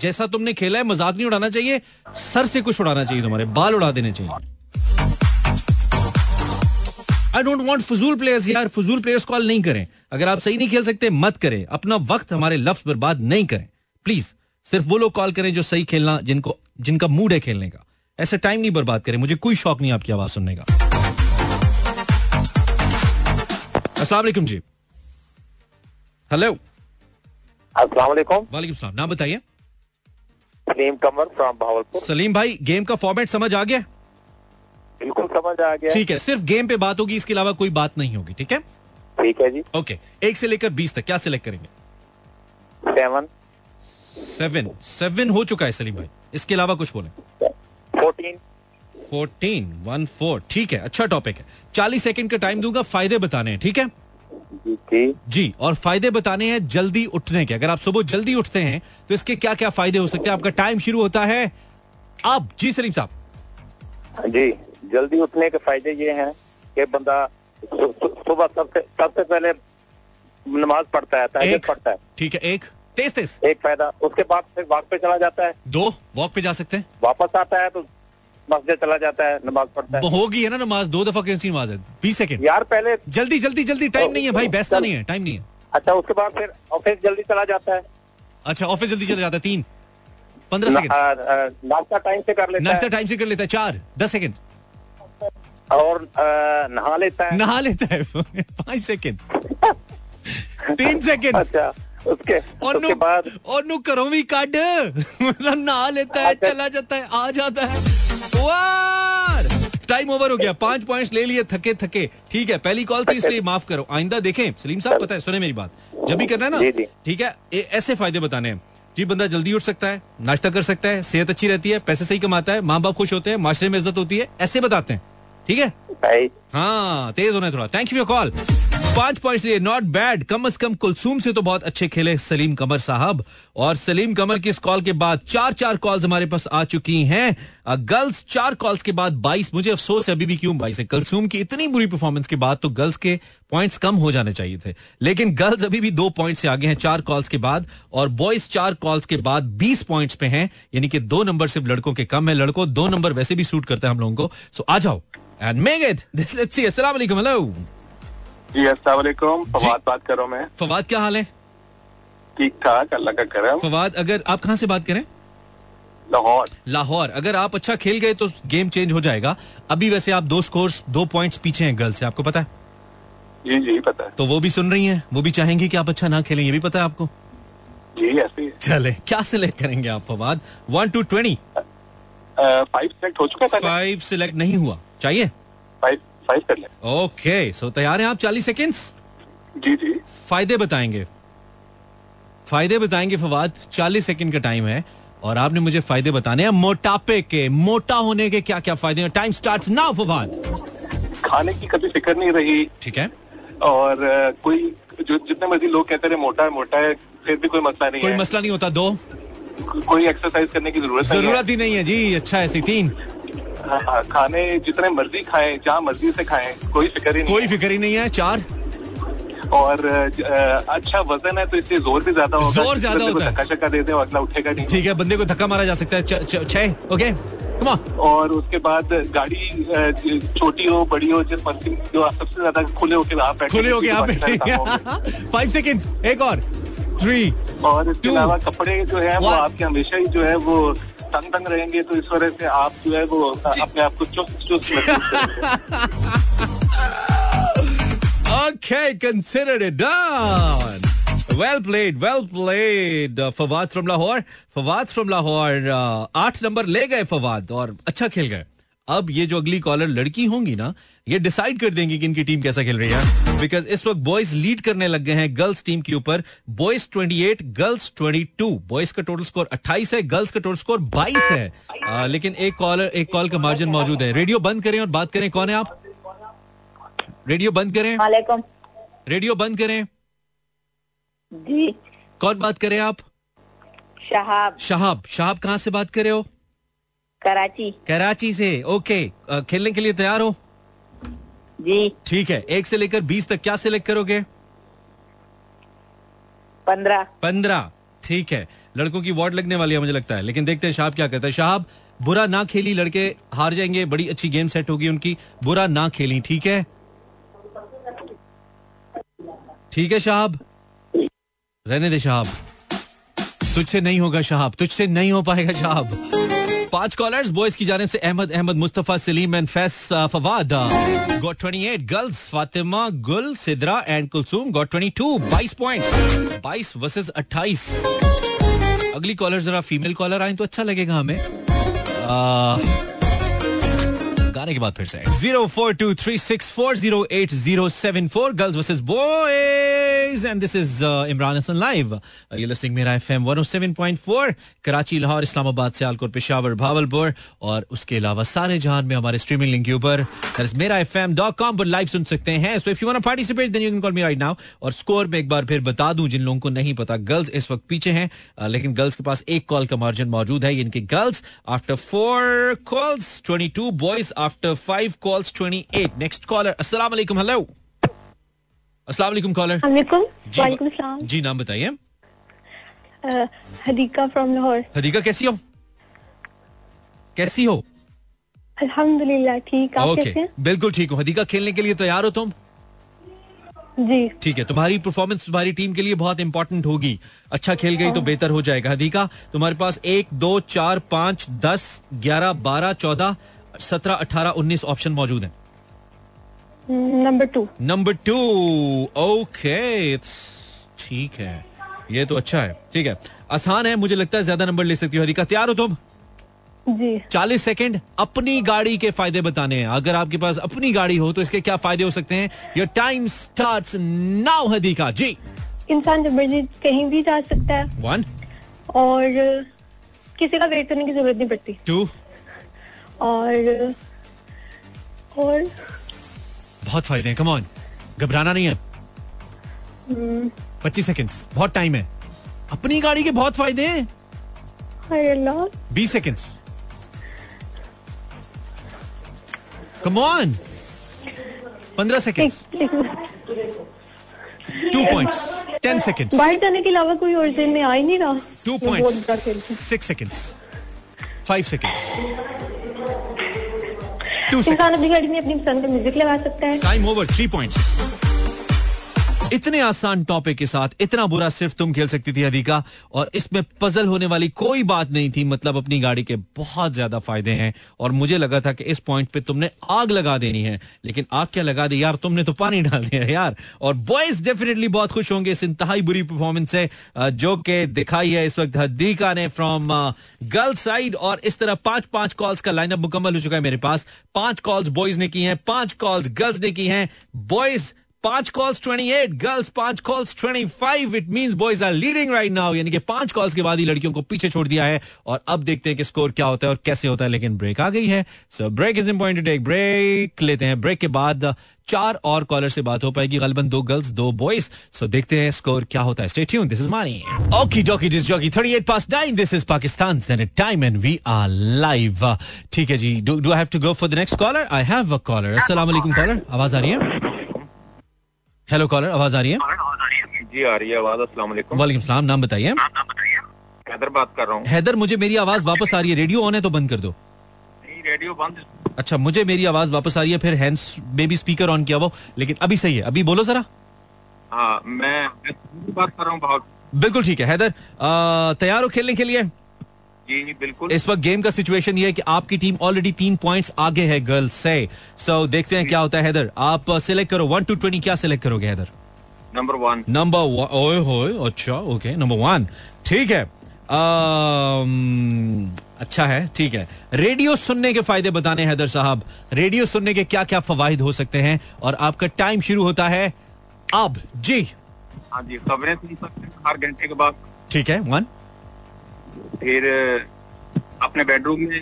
जैसा तुमने खेला है मज़ाक नहीं उड़ाना चाहिए सर से कुछ उड़ाना चाहिए तुम्हारे बाल उड़ा देने चाहिए। आई डोंट वॉन्ट फजूल प्लेयर्स यार फजूल प्लेयर्स कॉल नहीं करें। अगर आप सही नहीं खेल सकते मत करें। अपना वक्त हमारे लफ्ज बर्बाद नहीं करें। प्लीज़ सिर्फ़ वो लोग कॉल करें जो सही खेलना जिनको जिनका मूड है खेलने का। ऐसा टाइम नहीं बर्बाद करें। मुझे कोई शौक नहीं आपकी आवाज़ सुनने का। वालेकुम जी। हेलो अस्सलाम वालेकुम नाम बताइए सलीम कमर फ्रॉम भावलपुर सलीम भाई गेम का फॉर्मेट समझ आ गया बिल्कुल समझ आ गया। ठीक है सिर्फ़ गेम पे बात होगी इसके अलावा कोई बात नहीं होगी ठीक है? ठीक है जी। ओके एक से लेकर बीस तक क्या सिलेक्ट करेंगे? सेवन सेवन सेवन हो चुका है सलीम भाई इसके अलावा कुछ बोले। फोर्टीन फोर्टीन वन फोर ठीक है अच्छा टॉपिक है। चालीस सेकंड का टाइम दूँगा फ़ायदे बताने हैं ठीक है? जी। और फ़ायदे बताने हैं जल्दी उठने के। अगर आप सुबह जल्दी उठते हैं तो इसके क्या क्या फ़ायदे हो सकते हैं? आपका टाइम शुरू होता है। अब जी सलीम साहब। जी जल्दी उठने के फ़ायदे ये हैं कि बंदा सुबह सबसे सबसे पहले नमाज़ पढ़ता है तहज्जुद एक पढ़ता है। ठीक है एक तेज तेज एक फ़ायदा उसके बाद फिर वॉक पे चला जाता है। दो वॉक पे जा सकते हैं। वापस आता है तो मस्जिद चला जाता है नमाज़ पढ़ता है। होगी है ना नमाज़ दो दफ़ा कैसी नमाज़ है। बीस सेकंड यार पहले जल्दी जल्दी जल्दी टाइम नहीं है भाई बैठना नहीं है टाइम नहीं है। अच्छा उसके बाद फिर ऑफ़िस जल्दी चला जाता है। अच्छा ऑफ़िस जल्दी चला जाता है तीन। पंद्रह सेकंड नाश्ता टाइम से कर लेता नाश्ता टाइम से कर लेता है चार दस सेकंड और नहा लेता है। नहा लेता है पाँच सेकंड तीन सेकंड अच्छा उसके और उसके बाद और नु करो भी काट नहा लेता है अच्छा। चला जाता है आ जाता है। वार टाइम ओवर हो गया। पाँच पॉइंट्स ले लिए थके थके। ठीक है पहली कॉल थी इसलिए माफ़ करो। आइंदा देखें। सलीम साहब पता है सुने मेरी बात। जब भी करना है ना ठीक है ऐसे फ़ायदे बताने हैं। जी बंदा जल्दी उठ सकता है नाश्ता कर सकता है सेहत अच्छी रहती है पैसे सही कमाता है माँ बाप खुश होते हैं माशरे में इज़्ज़त होती है ऐसे बताते हैं। ठीक है? हाँ तेज होना है थोड़ा। थैंक यू कॉल पाँच पॉइंट्स लिए नॉट बैड कम अज कम कुलसूम से तो बहुत अच्छे खेले सलीम कमर साहब। और सलीम कमर की इस कॉल के बाद चार चार कॉल्स हमारे पास आ चुकी हैं। गर्ल्स चार कॉल्स के बाद बाईस। मुझे अफसोस है, अभी भी क्यों बाईस है? कलसूम की इतनी बुरी परफॉर्मेंस के बाद तो गर्ल्स के पॉइंट्स कम हो जाने चाहिए थे। लेकिन गर्ल्स अभी भी दो पॉइंट से आगे हैं, चार कॉल्स के बाद। और बॉयज़ चार कॉल्स के बाद बीस पॉइंट्स पे हैं। यानी कि दो नंबर सिर्फ़ लड़कों के कम है। लड़कों दो नंबर वैसे भी सूट करते हैं हम लोगों को। सो आ जाओ। And make it let's see अस्सलाम वालेकुम हेलो जी अस्सलाम वालेकुम। फवाद बात कर रहा हूँ मैं। फवाद क्या हाल है? ठीक ठाक अल्लाह का करम। फवाद अगर आप कहाँ से बात करें? लाहौर। लाहौर। अगर आप अच्छा खेल गए तो गेम चेंज हो जाएगा। अभी वैसे आप दो स्कोर्स दो पॉइंट्स पीछे हैं गर्ल से आपको पता है? जी जी पता है। तो वो भी सुन रही हैं वो भी चाहेंगी कि आप अच्छा ना खेलें ये भी पता है आपको? जी ऐसे। चले क्या सिलेक्ट करेंगे आप Fawad? One two twenty five select हो चुका था फाइव सिलेक्ट नहीं हुआ। चाहिए? फाइव फाइव कर ले। ओके सो तैयार हैं आप? चालीस सेकेंड्स जी जी। फ़ायदे बताएँगे। फ़ायदे बताएँगे फवाद चालीस सेकंड का टाइम है और आपने मुझे फ़ायदे बताने हैं। मोटापे के मोटा होने के क्या क्या फ़ायदे हैं? Time start now Fawad. खाने की कभी फ़िक्र नहीं रही। ठीक है। और कोई जो जितने मर्ज़ी लोग कहते रहे मोटा है मोटा है फिर भी कोई मसला नहीं कोई है। मसला नहीं होता दो। कोई एक्सरसाइज करने की ज़रूरत ज़रूरत ही नहीं है। जी अच्छा ऐसी तीन खाने जितने मर्ज़ी खाएँ जहाँ मर्ज़ी से खाएँ कोई फ़िक्र ही नहीं कोई फ़िक्र ही नहीं है चार? और अच्छा वज़न है तो इसलिए ज़ोर भी ज़्यादा होगा ज़ोर ज़्यादा होता है। धक्का शक्का दे दे और अगला उठेगा नहीं। ठीक है बंदे को धक्का मारा जा सकता है। छह ओके? और उसके बाद गाड़ी छोटी हो बड़ी हो जिस मर्ज़ी जो सबसे ज़्यादा खुले होके आप बैठे खुले हो गए आप बैठे। फाइव सेकेंड एक और। थ्री और इसके अलावा कपड़े जो है वो आपके हमेशा ही जो है वो तंग तंग रहेंगे तो इस वजह से आप जो है वो अपने आप को चुस्त चुस्त Okay, consider it done. Well played, well played. Uh, Fawad from Lahore. Fawad from Lahore. Uh, आठ नंबर ले गए फवाद और अच्छा खेल गए अब ये जो अगली कॉलर लड़की होंगी ना ये डिसाइड कर देंगी कि इनकी टीम कैसा खेल रही है। बिकॉज़ इस वक्त बॉयज़ लीड करने लग गए हैं गर्ल्स टीम के ऊपर। बॉयज़ 28 गर्ल्स 22 बॉयज़ का टोटल स्कोर 28 है गर्ल्स का टोटल स्कोर 22 है। uh, लेकिन एक कॉलर एक कॉल का मार्जिन मौजूद है। रेडियो बंद करें और बात करें। कौन है आप? रेडियो बंद करें। रेडियो बंद करें। जी। कौन बात करें आप? शहाब। शहाब। शहाब कहाँ से बात कर रहे हो? कराची। कराची से? ओके खेलने के लिए तैयार हो? जी। ठीक है एक से लेकर बीस तक क्या सिलेक्ट करोगे? पंद्रह। पंद्रह। ठीक है लड़कों की वार्ड लगने वाली है मुझे लगता है लेकिन देखते हैं शहाब क्या कहता है। शहाब बुरा ना खेली लड़के हार जाएँगे बड़ी अच्छी गेम सेट होगी उनकी बुरा ना खेली ठीक है? ठीक है शाहब? रहने दे शाहब। तुझसे नहीं होगा शहाब तुझसे नहीं हो पाएगा शहाब। पाँच कॉलर्स बॉयज़ की जानब से Ahmed Ahmed Mustafa, Saleem and Faiz Fawad. Got 28 girls Fatima, Gul, Sidra and Kulsoom got 22 22 points 22 versus 28 अगली कॉलर जरा फीमेल कॉलर आए तो अच्छा लगेगा हमें। गाने के बाद फिर से zero four two three six four zero eight zero seven four, girls versus boys and this is Imran Hasan live ये listening Mera F M one seven point four Karachi, Lahore, Islamabad, Sialkot, Peshawar, Bahawalpur, और उसके अलावा सारे जहान में हमारे streaming link के ऊपर Mera F M dot com पर लाइव सुन सकते हैं। So if you want participate then you can call me right now और स्कोर में एक बार फिर बता दूँ, जिन लोगों को नहीं पता, गर्ल्स इस वक्त पीछे हैं। लेकिन गर्ल्स के पास एक कॉल का मार्जिन मौजूद है इनके girls after four calls 22 boys after five calls 28 next caller अस्सलाम वालेकुम हेलो अस्सलाम वालेकुम कॉलर जी जी नाम बताइए। हदीका फ्रॉम लाहौर। हदीका कैसी हो? कैसी हो? अल्हम्दुलिल्लाह ठीक। आप कैसे हैं? बिल्कुल ठीक हो। हदीका खेलने के लिए तैयार हो तुम? जी। ठीक है तुम्हारी परफॉर्मेंस तुम्हारी टीम के लिए बहुत इंपॉर्टेंट होगी। अच्छा खेल गई तो बेहतर हो जाएगा। हदीका तुम्हारे पास एक दो चार पाँच दस ग्यारह बारह चौदह सत्रह अठारह उन्नीस ऑप्शन मौजूद हैं। Number two number two okay ठीक है। ये तो अच्छा है। ठीक है। आसान है मुझे लगता है ज़्यादा नंबर ले सकती हो हदीका तैयार हो तुम? जी। 40 सेकंड अपनी गाड़ी के फ़ायदे बताने हैं। अगर आपके पास अपनी गाड़ी हो तो इसके क्या फ़ायदे हो सकते हैं? Your time starts now Hadiqa ji. इंसान जब मर्ज़ी कहीं भी जा सकता है। वन और किसी का वेट करने की ज़रूरत नहीं पड़ती। टू और और बहुत फ़ायदे हैं कम ऑन घबराना नहीं है। पच्चीस सेकंड्स बहुत टाइम है। अपनी गाड़ी के बहुत फ़ायदे हैं। बीस सेकंड्स कम ऑन पंद्रह seconds two points ten seconds बाहर जाने के अलावा कोई और दिन में आ ही नहीं रहा। टू हूँ। सिक्स सेकंड्स फाइव सेकंड्स इंसान सेकंड्स अपनी गाड़ी में अपनी पसंद का म्यूज़िक लगा सकता है। टाइम ओवर थ्री पॉइंट्स इतने आसान टॉपिक के साथ, इतना बुरा सिर्फ़ तुम खेल सकती थी अधिका और इसमें पजल होने वाली कोई बात नहीं थी मतलब अपनी गाड़ी के बहुत ज़्यादा फ़ायदे हैं। और मुझे लगा था कि इस पॉइंट पे तुमने आग लगा देनी है। लेकिन आग क्या लगा दी? यार, तुमने तो पानी डाल दिया यार। और बॉयज़ डेफिनेटली बहुत खुश होंगे इस इंतहाई बुरी परफॉर्मेंस से जो कि दिखाई है इस वक्त हदीका ने फ्रॉम गर्ल साइड और इस तरह पाँच पाँच कॉल्स का लाइनअप मुकम्मल हो चुका है मेरे पास। पाँच कॉल्स बॉयज़ ने की हैं, पाँच कॉल्स गर्ल्स ने की हैं। बॉयज़ पाँच कॉल्स 28 गर्ल्स पाँच calls 25 it means boys are leading right now यानी कि पाँच कॉल्स के बाद ही लड़कियों को पीछे छोड़ दिया है। और अब देखते हैं कि स्कोर क्या होता है और कैसे होता है, लेकिन ब्रेक आ गई है। So break is important to take break लेते हैं। ब्रेक के बाद चार और कॉलर से बात हो पाएगी। गलबन दो गर्ल्स दो बॉयज़ सो देखते हैं स्कोर क्या होता है। स्टे ट्यून दिस इज़ मानी okey dokey this jockey 38 past 9 this is Pakistan time and we are live ठीक है जी। Do do have to go for the next caller I have a caller अस्सलाम caller आवाज़ आ रही है? Hello caller आवाज़ आ रही है? जी आ रही है आवाज़ अस्सलाम वालेकुम। सलाम नाम बताइए। हैदर बात कर रहा हूँ। हैदर मुझे मेरी आवाज़ वापस आ रही है। रेडियो ऑन है तो बंद कर दो। रेडियो बंद। अच्छा मुझे मेरी आवाज़ वापस आ रही है फिर हैंड्स में भी स्पीकर ऑन किया वो लेकिन अभी सही है। अभी बोलो जरा। हाँ मैं मैं बात कर रहा हूँ बिल्कुल ठीक है। हैदर तैयार हो खेलने के लिए? जी जी बिल्कुल। इस वक्त गेम का सिचुएशन ये है कि आपकी टीम ऑलरेडी तीन पॉइंट्स आगे है गर्ल्स से सो so, देखते हैं क्या होता है हैदर। आप सिलेक्ट करो। वन टू ट्वेंटी क्या सिलेक्ट करोगे हैदर? नंबर वन नंबर ओए होए अच्छा ओके नंबर वन ठीक है। अम्म, अच्छा है ठीक है। रेडियो सुनने के फ़ायदे बताने हैदर साहब। रेडियो सुनने के क्या क्या फवाइद हो सकते हैं? और आपका टाइम शुरू होता है अब। जी। हाँ जी खबरें सुन सकते हैं। हर घंटे के बाद। ठीक है वन फिर अपने बेडरूम में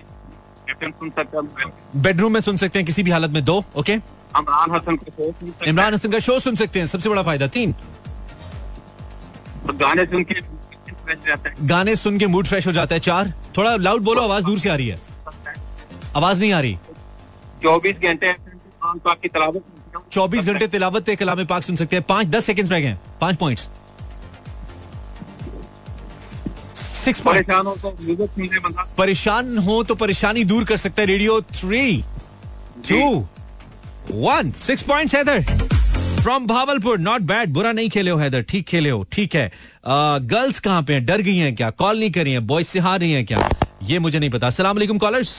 सुन सकते हैं बेडरूम में सुन सकते हैं किसी भी हालत में दो ओके इमरान हसन को शो इमरान हसन का शो सुन सकते हैं सबसे बड़ा फ़ायदा तीन। हैं गाने सुन के गाने सुन के मूड फ्रेश हो जाता है चार। थोड़ा लाउड बोलो आवाज़ दूर से आ रही है। आवाज़ नहीं आ रही। चौबीस घंटे। चौबीस घंटे तिलावत कलाम पाक सुन सकते हैं। पाँच दस सेकंड रह गए पाँच पॉइंट्स सिक्स पॉइंट परेशान हो तो म्यूज़िक सुन ले बंदा। परेशान हो तो परेशानी दूर कर सकता है radio three two one six point Haider from Bahawalpur not bad बुरा नहीं खेले हो हैदर ठीक खेले हो ठीक है। गर्ल्स कहाँ पे हैं? डर गई हैं क्या? कॉल नहीं करी हैं? बॉयज़ से हार रही हैं क्या? ये मुझे नहीं पता। अस्सलाम वालेकुम कॉलर्स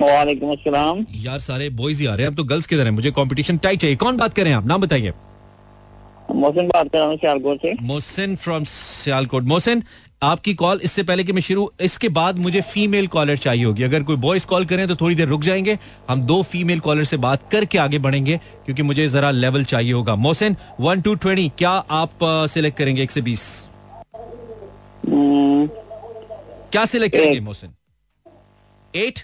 वालेकुम अस्सलाम। यार सारे बॉयज़ ही आ रहे हैं। अब तो गर्ल्स किधर हैं? मुझे कंपटीशन टाइट चाहिए। कौन बात करें आप? नाम बताइए। मोहसिन बात कर रहा हूँ सियालकोट से। मोहसिन फ्रॉम सियालकोट। मोहसिन आपकी कॉल इससे पहले कि मैं शुरू इसके बाद मुझे फीमेल कॉलर चाहिए होगी। अगर कोई बॉयज़ कॉल करें तो थोड़ी देर रुक जाएँगे। हम दो फीमेल कॉलर से बात करके आगे बढ़ेंगे क्योंकि मुझे जरा लेवल चाहिए होगा। मोहसिन वन टू ट्वेंटी क्या आप सिलेक्ट करेंगे एक से बीस? हम्म, क्या सिलेक्ट करेंगे मोहसिन? एट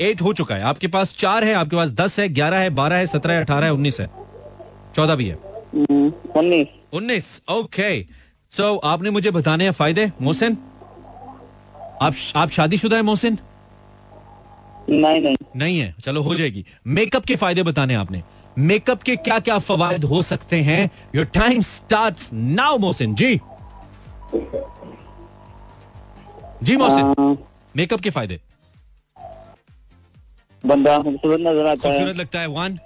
एट हो चुका है। आपके पास चार है आपके पास दस है ग्यारह है बारह है सत्रह है अठारह है उन्नीस है। चौदह भी है। उन्नीस। उन्नीस ओके तो आपने मुझे बताने हैं फ़ायदे मोहसिन? आप आप शादीशुदा है मोहसिन? नहीं नहीं। नहीं है? चलो हो जाएगी। मेकअप के फ़ायदे बताने आपने। मेकअप के क्या क्या फवायद हो सकते हैं? Your time start now Mohsin. जी। जी मोहसिन। हाँ, मेकअप के फ़ायदे। बंदा खूबसूरत नज़र आता है। खूबसूरत लगता है वन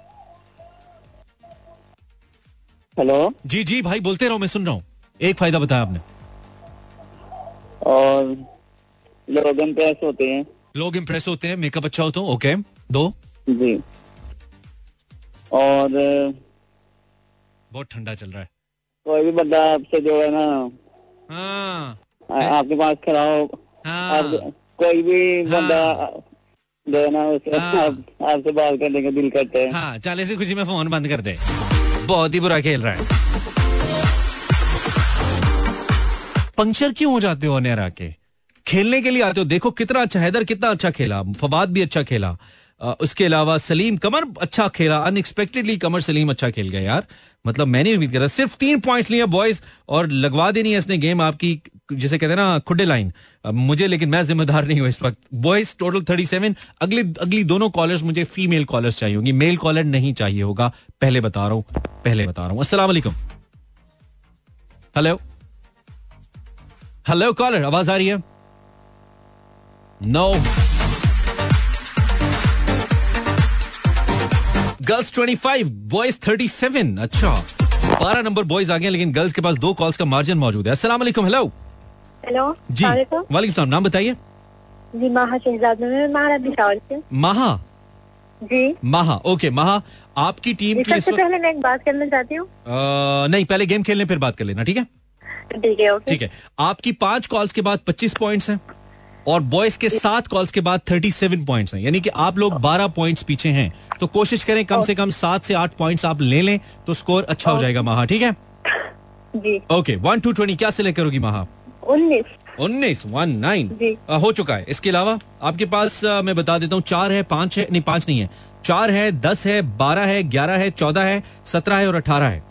हेलो। जी जी भाई बोलते रहो मैं सुन रहा हूँ। एक फ़ायदा बताया आपने। और लोग इम्प्रेस होते हैं। लोग इम्प्रेस होते हैं मेकअप अच्छा हो तो ओके दो। जी। और बहुत ठंडा चल रहा है। कोई भी बंदा आपसे जो है ना हाँ। आपके पास खड़ा हो हाँ। कोई भी बंदा जो है ना उसे हाँ। आपसे बात करने का दिल करता है। हाँ चल ऐसी खुशी में फ़ोन बंद कर दे। बहुत ही बुरा खेल रहा है। पंक्चर क्यों हो जाते हो अनेरा के खेलने के लिए आते हो। देखो कितना अच्छा हैदर कितना अच्छा खेला, फवाद भी अच्छा खेला। उसके अलावा सलीम कमर अच्छा खेला अनएक्सपेक्टेडली कमर सलीम अच्छा खेल गया यार। मतलब मैंने उम्मीद करा, सिर्फ़ तीन पॉइंट लिए बॉयज़ और लगवा देनी है इसने गेम आपकी, जिसे कहते हैं ना खुडे लाइन मुझे, लेकिन मैं जिम्मेदार नहीं हूँ इस वक्त। बॉयज़ टोटल थर्टी सेवन अगली अगली दोनों कॉलर्स मुझे फीमेल कॉलर्स चाहिए होंगी। मेल कॉलर नहीं चाहिए होगा। पहले बता रहा हूँ, पहले बता रहा हूँ। अस्सलाम हेलो हेलो कॉलर आवाज़ आ रही है? नो गर्ल्स 25 बॉयज़ 37 अच्छा बारह नंबर बॉयज़ आ गए लेकिन गर्ल्स के पास दो कॉल्स का मार्जिन मौजूद है। अस्सलाम वालेकुम हेलो हेलो जी वालेकुम। वालेकुम सलाम नाम बताइए। जी माहा शहजाद मैं महाराज से। महा? जी। महा ओके महा आपकी टीम की सबसे पहले मैं एक बात करना चाहती हूँ। नहीं पहले गेम खेलने फिर बात कर लेना ठीक है? ठीक है ठीक है। आपकी पाँच कॉल्स के बाद 25 पॉइंट्स हैं। और बॉयज़ के सात कॉल्स के बाद 37 पॉइंट्स हैं। यानी कि आप लोग 12 पॉइंट्स पीछे हैं। तो कोशिश करें कम से कम सात से आठ पॉइंट्स आप ले लें तो स्कोर अच्छा हो जाएगा महा ठीक है? ओके वन टू ट्वेंटी क्या सिलेक्ट करोगी महा? उन्नीस। उन्नीस वन नाइन हो चुका है। इसके अलावा आपके पास अ, मैं बता देता हूँ चार है पाँच है नहीं पाँच नहीं है। चार है दस है बारह है ग्यारह है चौदह है सत्रह है और अठारह है।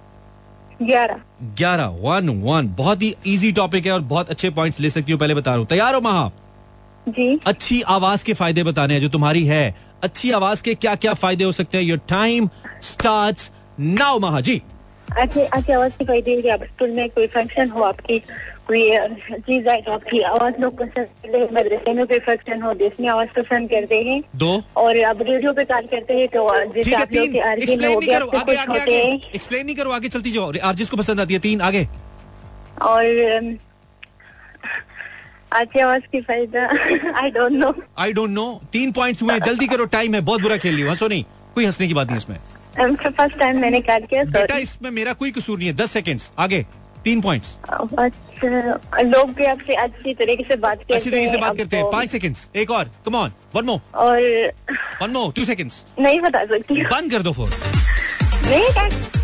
ग्यारह। ग्यारह वन वन बहुत ही इजी टॉपिक है और बहुत अच्छे पॉइंट्स ले सकती हूँ पहले बता रहा हूँ। तैयार हो महा? जी। अच्छी आवाज़ के फ़ायदे बताने हैं जो तुम्हारी है। अच्छी आवाज़ के क्या क्या फ़ायदे हो सकते हैं? योर टाइम स्टार्ट नाउ महा जी। अच्छी अच्छी आवाज़ की फ़ायदे आप स्कूल में कोई फ़ंक्शन हो आपकी कोई चीज़ आए तो आपकी आवाज़ लोग पसंद करते हैं मदरसे में कोई फ़ंक्शन हो जिसमें आवाज़ पसंद करते हैं। दो। और आप रेडियो पे कॉल करते हैं तो जैसे आप लोग तीन में एक्सप्लेन हो नहीं गया करो आगे कुछ होते हैं। एक्सप्लेन नहीं करो आगे चलती जाओ। को पसंद आती है तीन आगे। और अम, आवाज़ की फ़ायदा? I don't know I don't know तीन पॉइंट्स हुए जल्दी करो। टाइम है। बहुत बुरा खेल हो। हंसो नहीं कोई हंसने की बात नहीं इसमें। फ़र्स्ट टाइम मैंने कॉल किया बेटा इसमें मेरा कोई कसूर नहीं है। दस सेकंड्स आगे। तीन पॉइंट्स अच्छा लोग भी आपसे अच्छी तरीके से बात करते अच्छी तरीके से बात करते हैं। पाँच सेकंड्स एक और। कम ऑन वन मोर और वन मोर टू सेकंड्स नहीं बता सकती। बंद कर दो फ़ोन। नहीं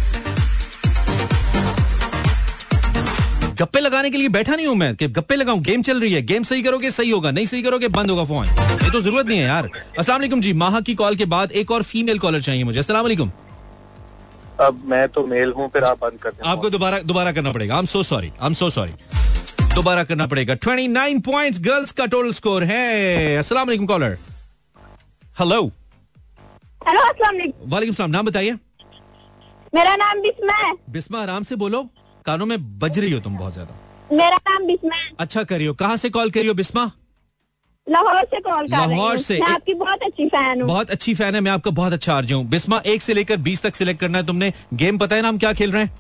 गप्पे लगाने के लिए बैठा नहीं हूँ मैं कि गप्पे लगाऊँ। गेम चल रही है। गेम सही करोगे सही होगा। नहीं सही करोगे बंद होगा फ़ोन ये तो ज़रूरत नहीं है यार। अस्सलाम वालेकुम जी। माहा की कॉल के बाद एक और फीमेल कॉलर चाहिए मुझे। अस्सलाम वालेकुम। अब मैं तो मेल हूँ फिर आप बंद कर आपको दोबारा दोबारा करना पड़ेगा। I am so sorry I am so sorry दोबारा करना पड़ेगा। 29 पॉइंट्स गर्ल्स का टोटल स्कोर है। अस्सलाम वालेकुम कॉलर हेलो हेलो अस्सलाम वालेकुम। वालेकुम सलाम। नाम बताइए। मेरा नाम बिस्मा है। बिस्मा आराम से बोलो। कानों में बज रही हो तुम बहुत ज़्यादा। मेरा नाम बिस्मा अच्छा करियो। कहाँ से कॉल करियो बिस्मा? लाहौर से कॉल कर लाहौर से। मैं आपकी बहुत अच्छी फ़ैन हूँ। बहुत अच्छी फ़ैन है मैं आपका बहुत अच्छा आर्ज हूँ। बिस्मा एक से लेकर बीस तक सिलेक्ट करना है तुमने। गेम पता है ना हम क्या खेल रहे हैं?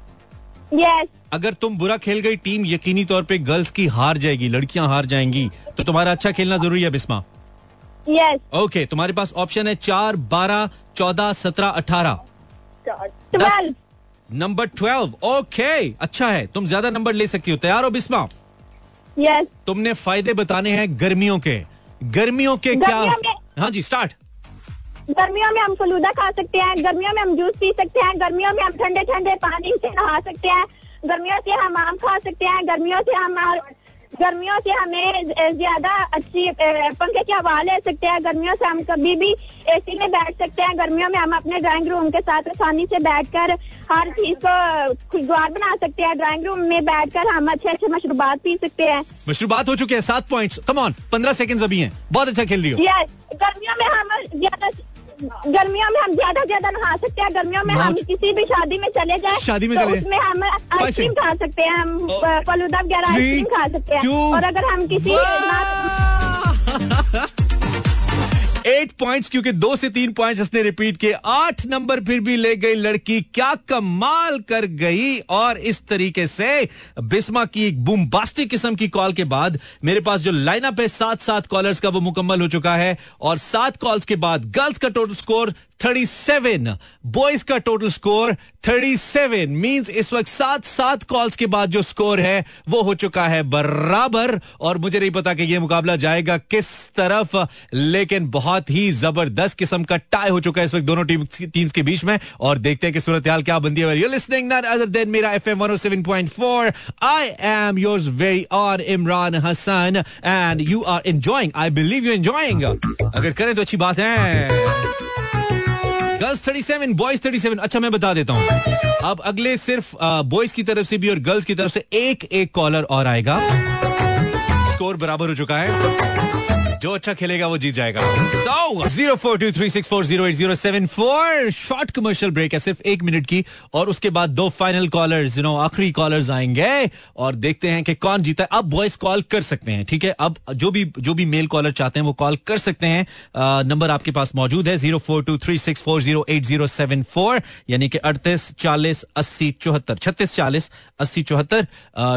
यस अगर तुम बुरा खेल गई टीम यकीनी तौर पे गर्ल्स की हार जाएगी लड़कियाँ हार जाएँगी। तो तुम्हारा अच्छा खेलना ज़रूरी है बिस्मा। यस ओके तुम्हारे पास ऑप्शन है चार बारह चौदह सत्रह अठारह। नंबर ट्वेल्व ओके अच्छा है. तुम ज़्यादा नंबर ले सकती हो. तैयार हो बिस्मा? Yes. तुमने फ़ायदे बताने हैं गर्मियों के. गर्मियों के क्या गर्मियों में- हाँ जी स्टार्ट गर्मियों में हम फलूदा खा सकते हैं गर्मियों में हम जूस पी सकते हैं गर्मियों में हम ठंडे ठंडे पानी से नहा सकते हैं गर्मियों से हम आम खा सकते हैं गर्मियों से हम गर्मियों से हमें ज़्यादा अच्छी पंखे की हवा ले सकते हैं। गर्मियों से हम कभी भी एसी में बैठ सकते हैं। गर्मियों में हम अपने ड्राइंग रूम के साथ आसानी से बैठकर हर चीज़ को खुशगवार बना सकते हैं। ड्राइंग रूम में बैठकर हम अच्छे अच्छे मशरूबात पी सकते हैं। मशरूबात हो चुके हैं सात पॉइंट कम ऑन पंद्रह सेकेंड अभी हैं। बहुत अच्छा खेल रही हो। यस गर्मियों में हम ज़्यादा गर्मियों में हम ज़्यादा ज़्यादा नहा सकते हैं गर्मियों में हम किसी भी शादी में चले जाए शादी में तो चले- उसमें हम आइसक्रीम खा सकते हैं हम Oh. फलूदा वगैरह आइसक्रीम खा सकते हैं। और अगर हम किसी एट पॉइंट्स क्योंकि दो से तीन पॉइंट्स इसने रिपीट किए। आठ नंबर फिर भी ले गई लड़की। क्या कमाल कर गई। और इस तरीके से बिस्मा की एक बुम्बास्टिक किस्म की कॉल के बाद मेरे पास जो लाइनअप है सात सात कॉलर्स का वो मुकम्मल हो चुका है। और सात कॉल्स के बाद गर्ल्स का टोटल स्कोर 37 बॉयज़ का टोटल स्कोर 37 मींस इस वक्त सात सात कॉल्स के बाद जो स्कोर है, वो हो चुका है बराबर। और मुझे नहीं पता कि ये मुकाबला जाएगा किस तरफ़, लेकिन बहुत ही ज़बरदस्त किस्म का टाई हो चुका है इस वक्त दोनों टीम टीम्स के बीच में। और देखते हैं कि सूरत हाल क्या बनती है। You listening not other than Mera FM 107.4 I am yours very on Imran Hasan and you are enjoying I believe you enjoying अगर करें तो अच्छी बात है। गर्ल्स 37 बॉयज़ 37 अच्छा मैं बता देता हूँ। अब अगले सिर्फ़ बॉयज़ की तरफ़ से भी और गर्ल्स की तरफ़ से एक एक कॉलर और आएगा। स्कोर बराबर हो चुका है। जो अच्छा खेलेगा वो जीत जाएगा। Zero four two three six four zero short commercial break है सिर्फ़ एक मिनट की, और उसके बाद दो फाइनल कॉलर्स यू नो आखिरी कॉलर्स आएँगे, और देखते हैं कि कौन जीता है। अब बॉयज़ कॉल कर सकते हैं, ठीक है? अब जो भी जो भी मेल कॉलर चाहते हैं वो कॉल कर सकते हैं। नंबर आपके पास मौजूद है zero four two three six four zero eight zero seven four यानी कि अड़तीस, चालीस, अस्सी, चौहत्तर, छत्तीस, चालीस, अस्सी, चौहत्तर।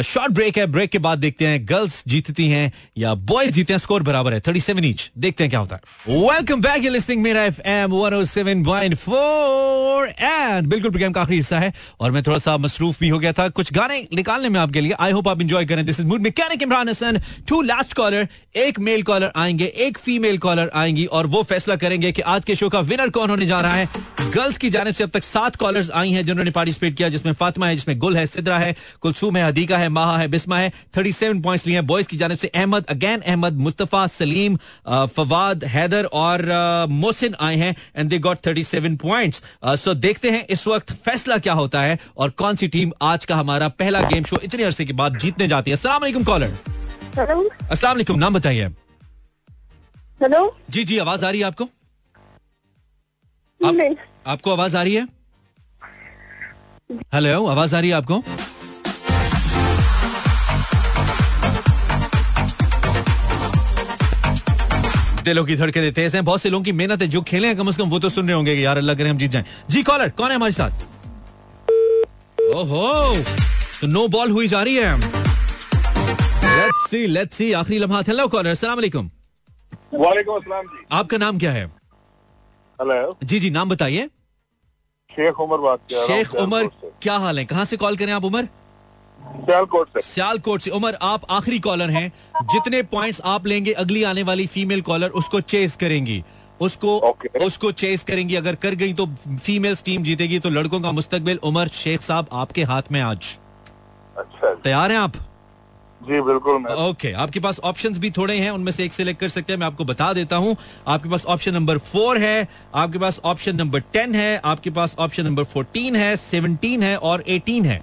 शॉर्ट ब्रेक है ब्रेक के बाद देखते हैं गर्ल्स जीतती हैं या बॉयज़ जीते हैं स्कोर बराबर है 37 ईच देखते हैं क्या होता है welcome back you listening Mera FM 107.4 and बिल्कुल प्रोग्राम का आखिरी हिस्सा है। और मैं थोड़ा सा मसरूफ भी हो गया था। कुछ गाने निकालने में आपके लिए। आई होप आप एंजॉय करें। This is mood mechanic Imran Hasan two last caller एक मेल कॉलर आएँगे, एक फीमेल कॉलर आएँगी, और वो फैसला करेंगे कि आज के शो का विनर कौन होने जा रहा है। गर्ल्स की जानब से अब तक सात कॉलर्स आई हैं जिन्होंने पार्टिसिपेट किया, जिसमें फातिमा है, जिसमें गुल है, सिद्रा है, कुलसूम है हदीका है, माहा है, बिस्मा है। 37 पॉइंट्स लिए हैं। बॉयज़ की जानब से अहमद अगैन अहमद, मुस्तफ़ा, सलीम अ, फवाद हैदर और मोहसिन आए हैं and they got 37 points so देखते हैं इस वक्त फैसला क्या होता है और कौन सी टीम आज का हमारा पहला गेम शो इतने अरसे के बाद जीतने जाती है। असला कॉलर अस्सलाम नाम बताइए। हेलो जी जी आवाज़ आ रही है आपको? आप, आपको आवाज़ आ रही है? हेलो आवाज़ आ रही है आपको? दिलों की धड़कने तेज हैं। बहुत से लोगों की मेहनत है जो खेले हैं कम से कम वो तो सुन रहे होंगे कि यार अल्लाह करे हम जीत जाएँ। जी कॉलर कौन है हमारे साथ? ओहो तो नो बॉल हुई जा रही है। लेट्स सी लेट्स सी आखिरी लम्हा हेलो कॉलर अस्सलाम वालेकुम। वालेकुम अस्सलाम जी। आपका नाम क्या है? हेलो जी जी नाम बताइए। शेख उमर बात कर रहा शेख उमर क्या हाल है? कहाँ से कॉल करें आप उमर? सियालकोट से। सियालकोट से। उमर आप आखिरी कॉलर हैं। जितने पॉइंट्स आप लेंगे अगली आने वाली फीमेल कॉलर उसको चेस करेंगी। उसको Okay. उसको चेस करेंगी। अगर कर गई तो फीमेल्स टीम जीतेगी तो लड़कों का मुस्तकबिल। उमर शेख साहब आपके हाथ में आज। अच्छा तैयार हैं आप? जी बिल्कुल मैं। ओके आपके पास ऑप्शंस भी थोड़े हैं उनमें से एक सिलेक्ट कर सकते हैं। मैं आपको बता देता हूँ आपके पास ऑप्शन नंबर फोर है आपके पास ऑप्शन नंबर टेन है आपके पास ऑप्शन नंबर फोर्टीन है सेवनटीन है और एटीन है।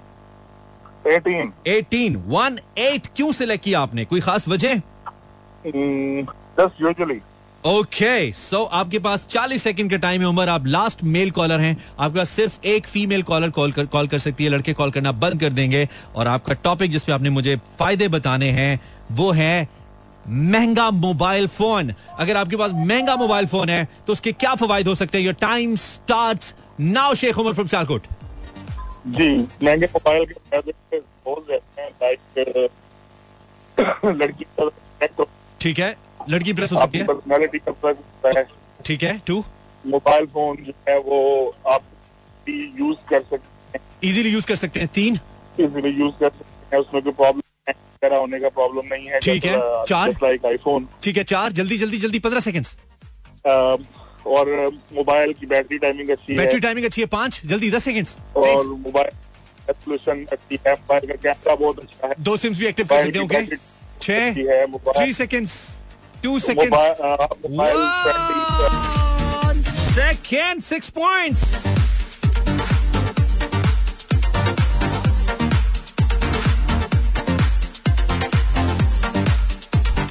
एटीन। एटीन वन एट क्यों सिलेक्ट किया आपने? कोई खास वजह? यूजुअली ओके सो आपके पास 40 सेकंड का टाइम है उमर। आप लास्ट मेल कॉलर हैं। आपके पास सिर्फ़ एक फीमेल कॉलर कॉल कर कॉल कर सकती है। लड़के कॉल करना बंद कर देंगे। और आपका टॉपिक जिसपे आपने मुझे फ़ायदे बताने हैं वो है महँगा मोबाइल फ़ोन अगर आपके पास महँगा मोबाइल फ़ोन है तो उसके क्या फवायद हो सकते हैं? Your time start now Sheikh Umar from Sialkot ji महँगे मोबाइल के बहुत हैं लाइक लड़की हो, ठीक है? लड़की प्रेस हो सकती है? पर्सनालिटी का होता है। ठीक है टू मोबाइल फ़ोन जो है वो आप यूज़ कर सकते हैं। इजीली यूज़ कर सकते हैं। तीन? इजीली यूज़ कर सकते हैं। उसमें कोई प्रॉब्लम वगैरह होने का प्रॉब्लम नहीं है। ठीक है। चार? लाइक आईफोन ठीक है चार? जल्दी जल्दी जल्दी पंद्रह सेकंड्स और मोबाइल की बैटरी टाइमिंग अच्छी है। बैटरी टाइमिंग अच्छी है। पाँच? जल्दी दस सेकेंड और मोबाइल अच्छी है। मोबाइल का कैमरा बहुत अच्छा है। दो सिम्स भी एक्टिव कर सकते हैं छह three seconds two friendly second six points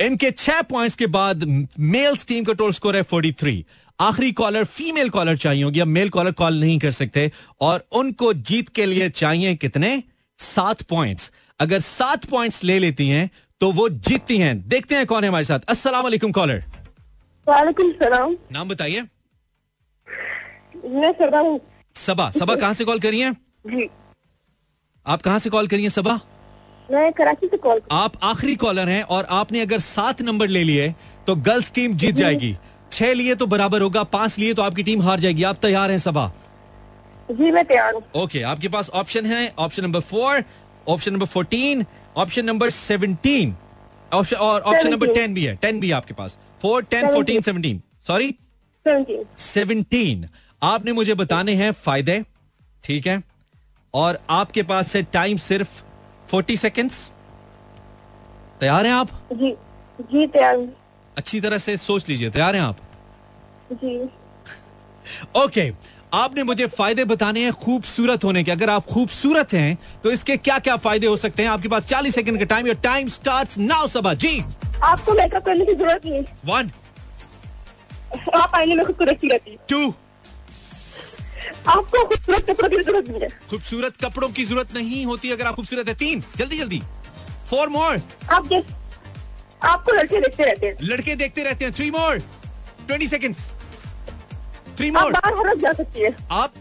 इनके छह पॉइंट्स के बाद मेल्स टीम का टोटल स्कोर है 43 आखिरी कॉलर फीमेल कॉलर चाहिए होगी। अब मेल कॉलर कॉल नहीं कर सकते। और उनको जीत के लिए चाहिए कितने? सात पॉइंट्स अगर सात पॉइंट्स ले लेती हैं तो वो जीतती हैं। देखते हैं कौन है हमारे साथ। अस्सलाम वालेकुम कॉलर वालेकुम सलाम। नाम बताइए। मैं हूँ। सबा। सबा कहाँ से कॉल करिए आप कहाँ से कॉल करिए सबा? मैं कराची से कॉल आप आखिरी कॉलर हैं और आपने अगर सात नंबर ले लिए तो गर्ल्स टीम जीत जाएगी। छह लिए तो बराबर होगा पाँच लिए तो आपकी टीम हार जाएगी। आप तैयार हैं सबा? जी मैं तैयार हूँ। ओके आपके पास ऑप्शन है। Option number four option number fourteen option number seventeen option और ऑप्शन नंबर टेन भी है। टेन भी है आपके पास। Four ten 17 fourteen seventeen sorry seventeen seventeen आपने मुझे बताने हैं फ़ायदे ठीक है? और आपके पास है टाइम सिर्फ़ फोर्टी सेकेंड्स तैयार हैं आप? जी जी तैयार अच्छी तरह से सोच लीजिए तैयार हैं आप? जी। ओके okay, आपने मुझे फ़ायदे बताने हैं खूबसूरत होने के। अगर आप खूबसूरत हैं तो इसके क्या क्या फ़ायदे हो सकते हैं? आपके पास 40 सेकंड का time your time starts now Saba ji आपको मेकअप करने की ज़रूरत नहीं वन आप आईने में खूबसूरत रहती टू आपको खूबसूरत कपड़ों की ज़रूरत नहीं है। खूबसूरत कपड़ों की ज़रूरत नहीं होती अगर आप खूबसूरत है। तीन जल्दी जल्दी। फोर मोर आप देख आपको लड़के देखते रहते हैं। लड़के देखते रहते हैं। Three more twenty second three more बाहर जा सकती है। आप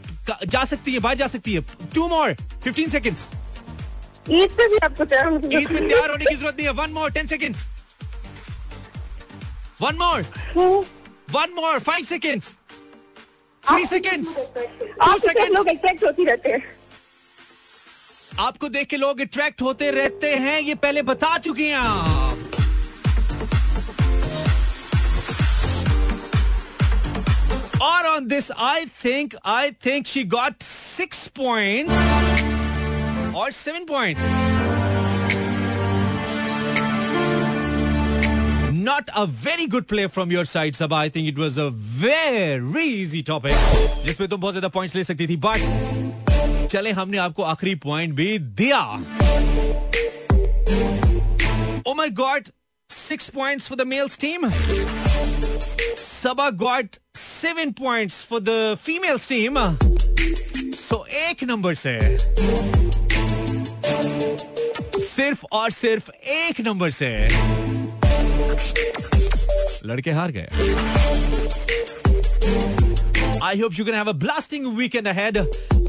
जा सकती है बाहर जा सकती है। Two more fifteen seconds Eid पे भी आपको तैयार ईद में तैयार होने की ज़रूरत नहीं है। One more ten seconds one more one more five seconds three seconds Two seconds. लोग अट्रैक्ट होती रहते हैं? आपको देख के लोग अट्रैक्ट होते रहते हैं ये पहले बता चुके हैं आप। और on this I think I think she got six points और seven points Not a very good play from your side, Sabah. I think it was a very easy topic. जिसपे तुम बहुत ज़्यादा पॉइंट्स ले सकती थी बट चले हमने आपको आखिरी पॉइंट भी दिया Umar got six points for the males team. Sabah got seven points for the females team. 101 number से सिर्फ़ और सिर्फ़ एक नंबर से लड़के हार गए। I hope you can have a blasting weekend ahead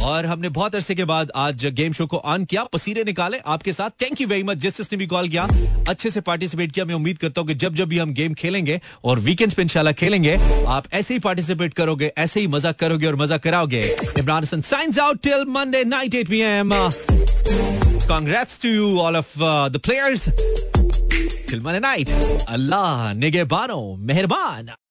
और हमने बहुत अरसे के बाद आज गेम शो को ऑन किया। पसीरे निकाले आपके साथ। थैंक यू वेरी मच जिस जिसने भी कॉल किया, अच्छे से पार्टिसिपेट किया, मैं उम्मीद करता हूँ कि जब जब भी हम गेम खेलेंगे और वीकेंड पे इंशाल्लाह खेलेंगे, आप ऐसे ही पार्टिसिपेट करोगे, ऐसे ही मज़ा करोगे और मज़ा कराओगे। Imran Hasan signs out till Monday night eight P M Congrats to you all of the the Monday night. Allah, Nigebano, Meherban.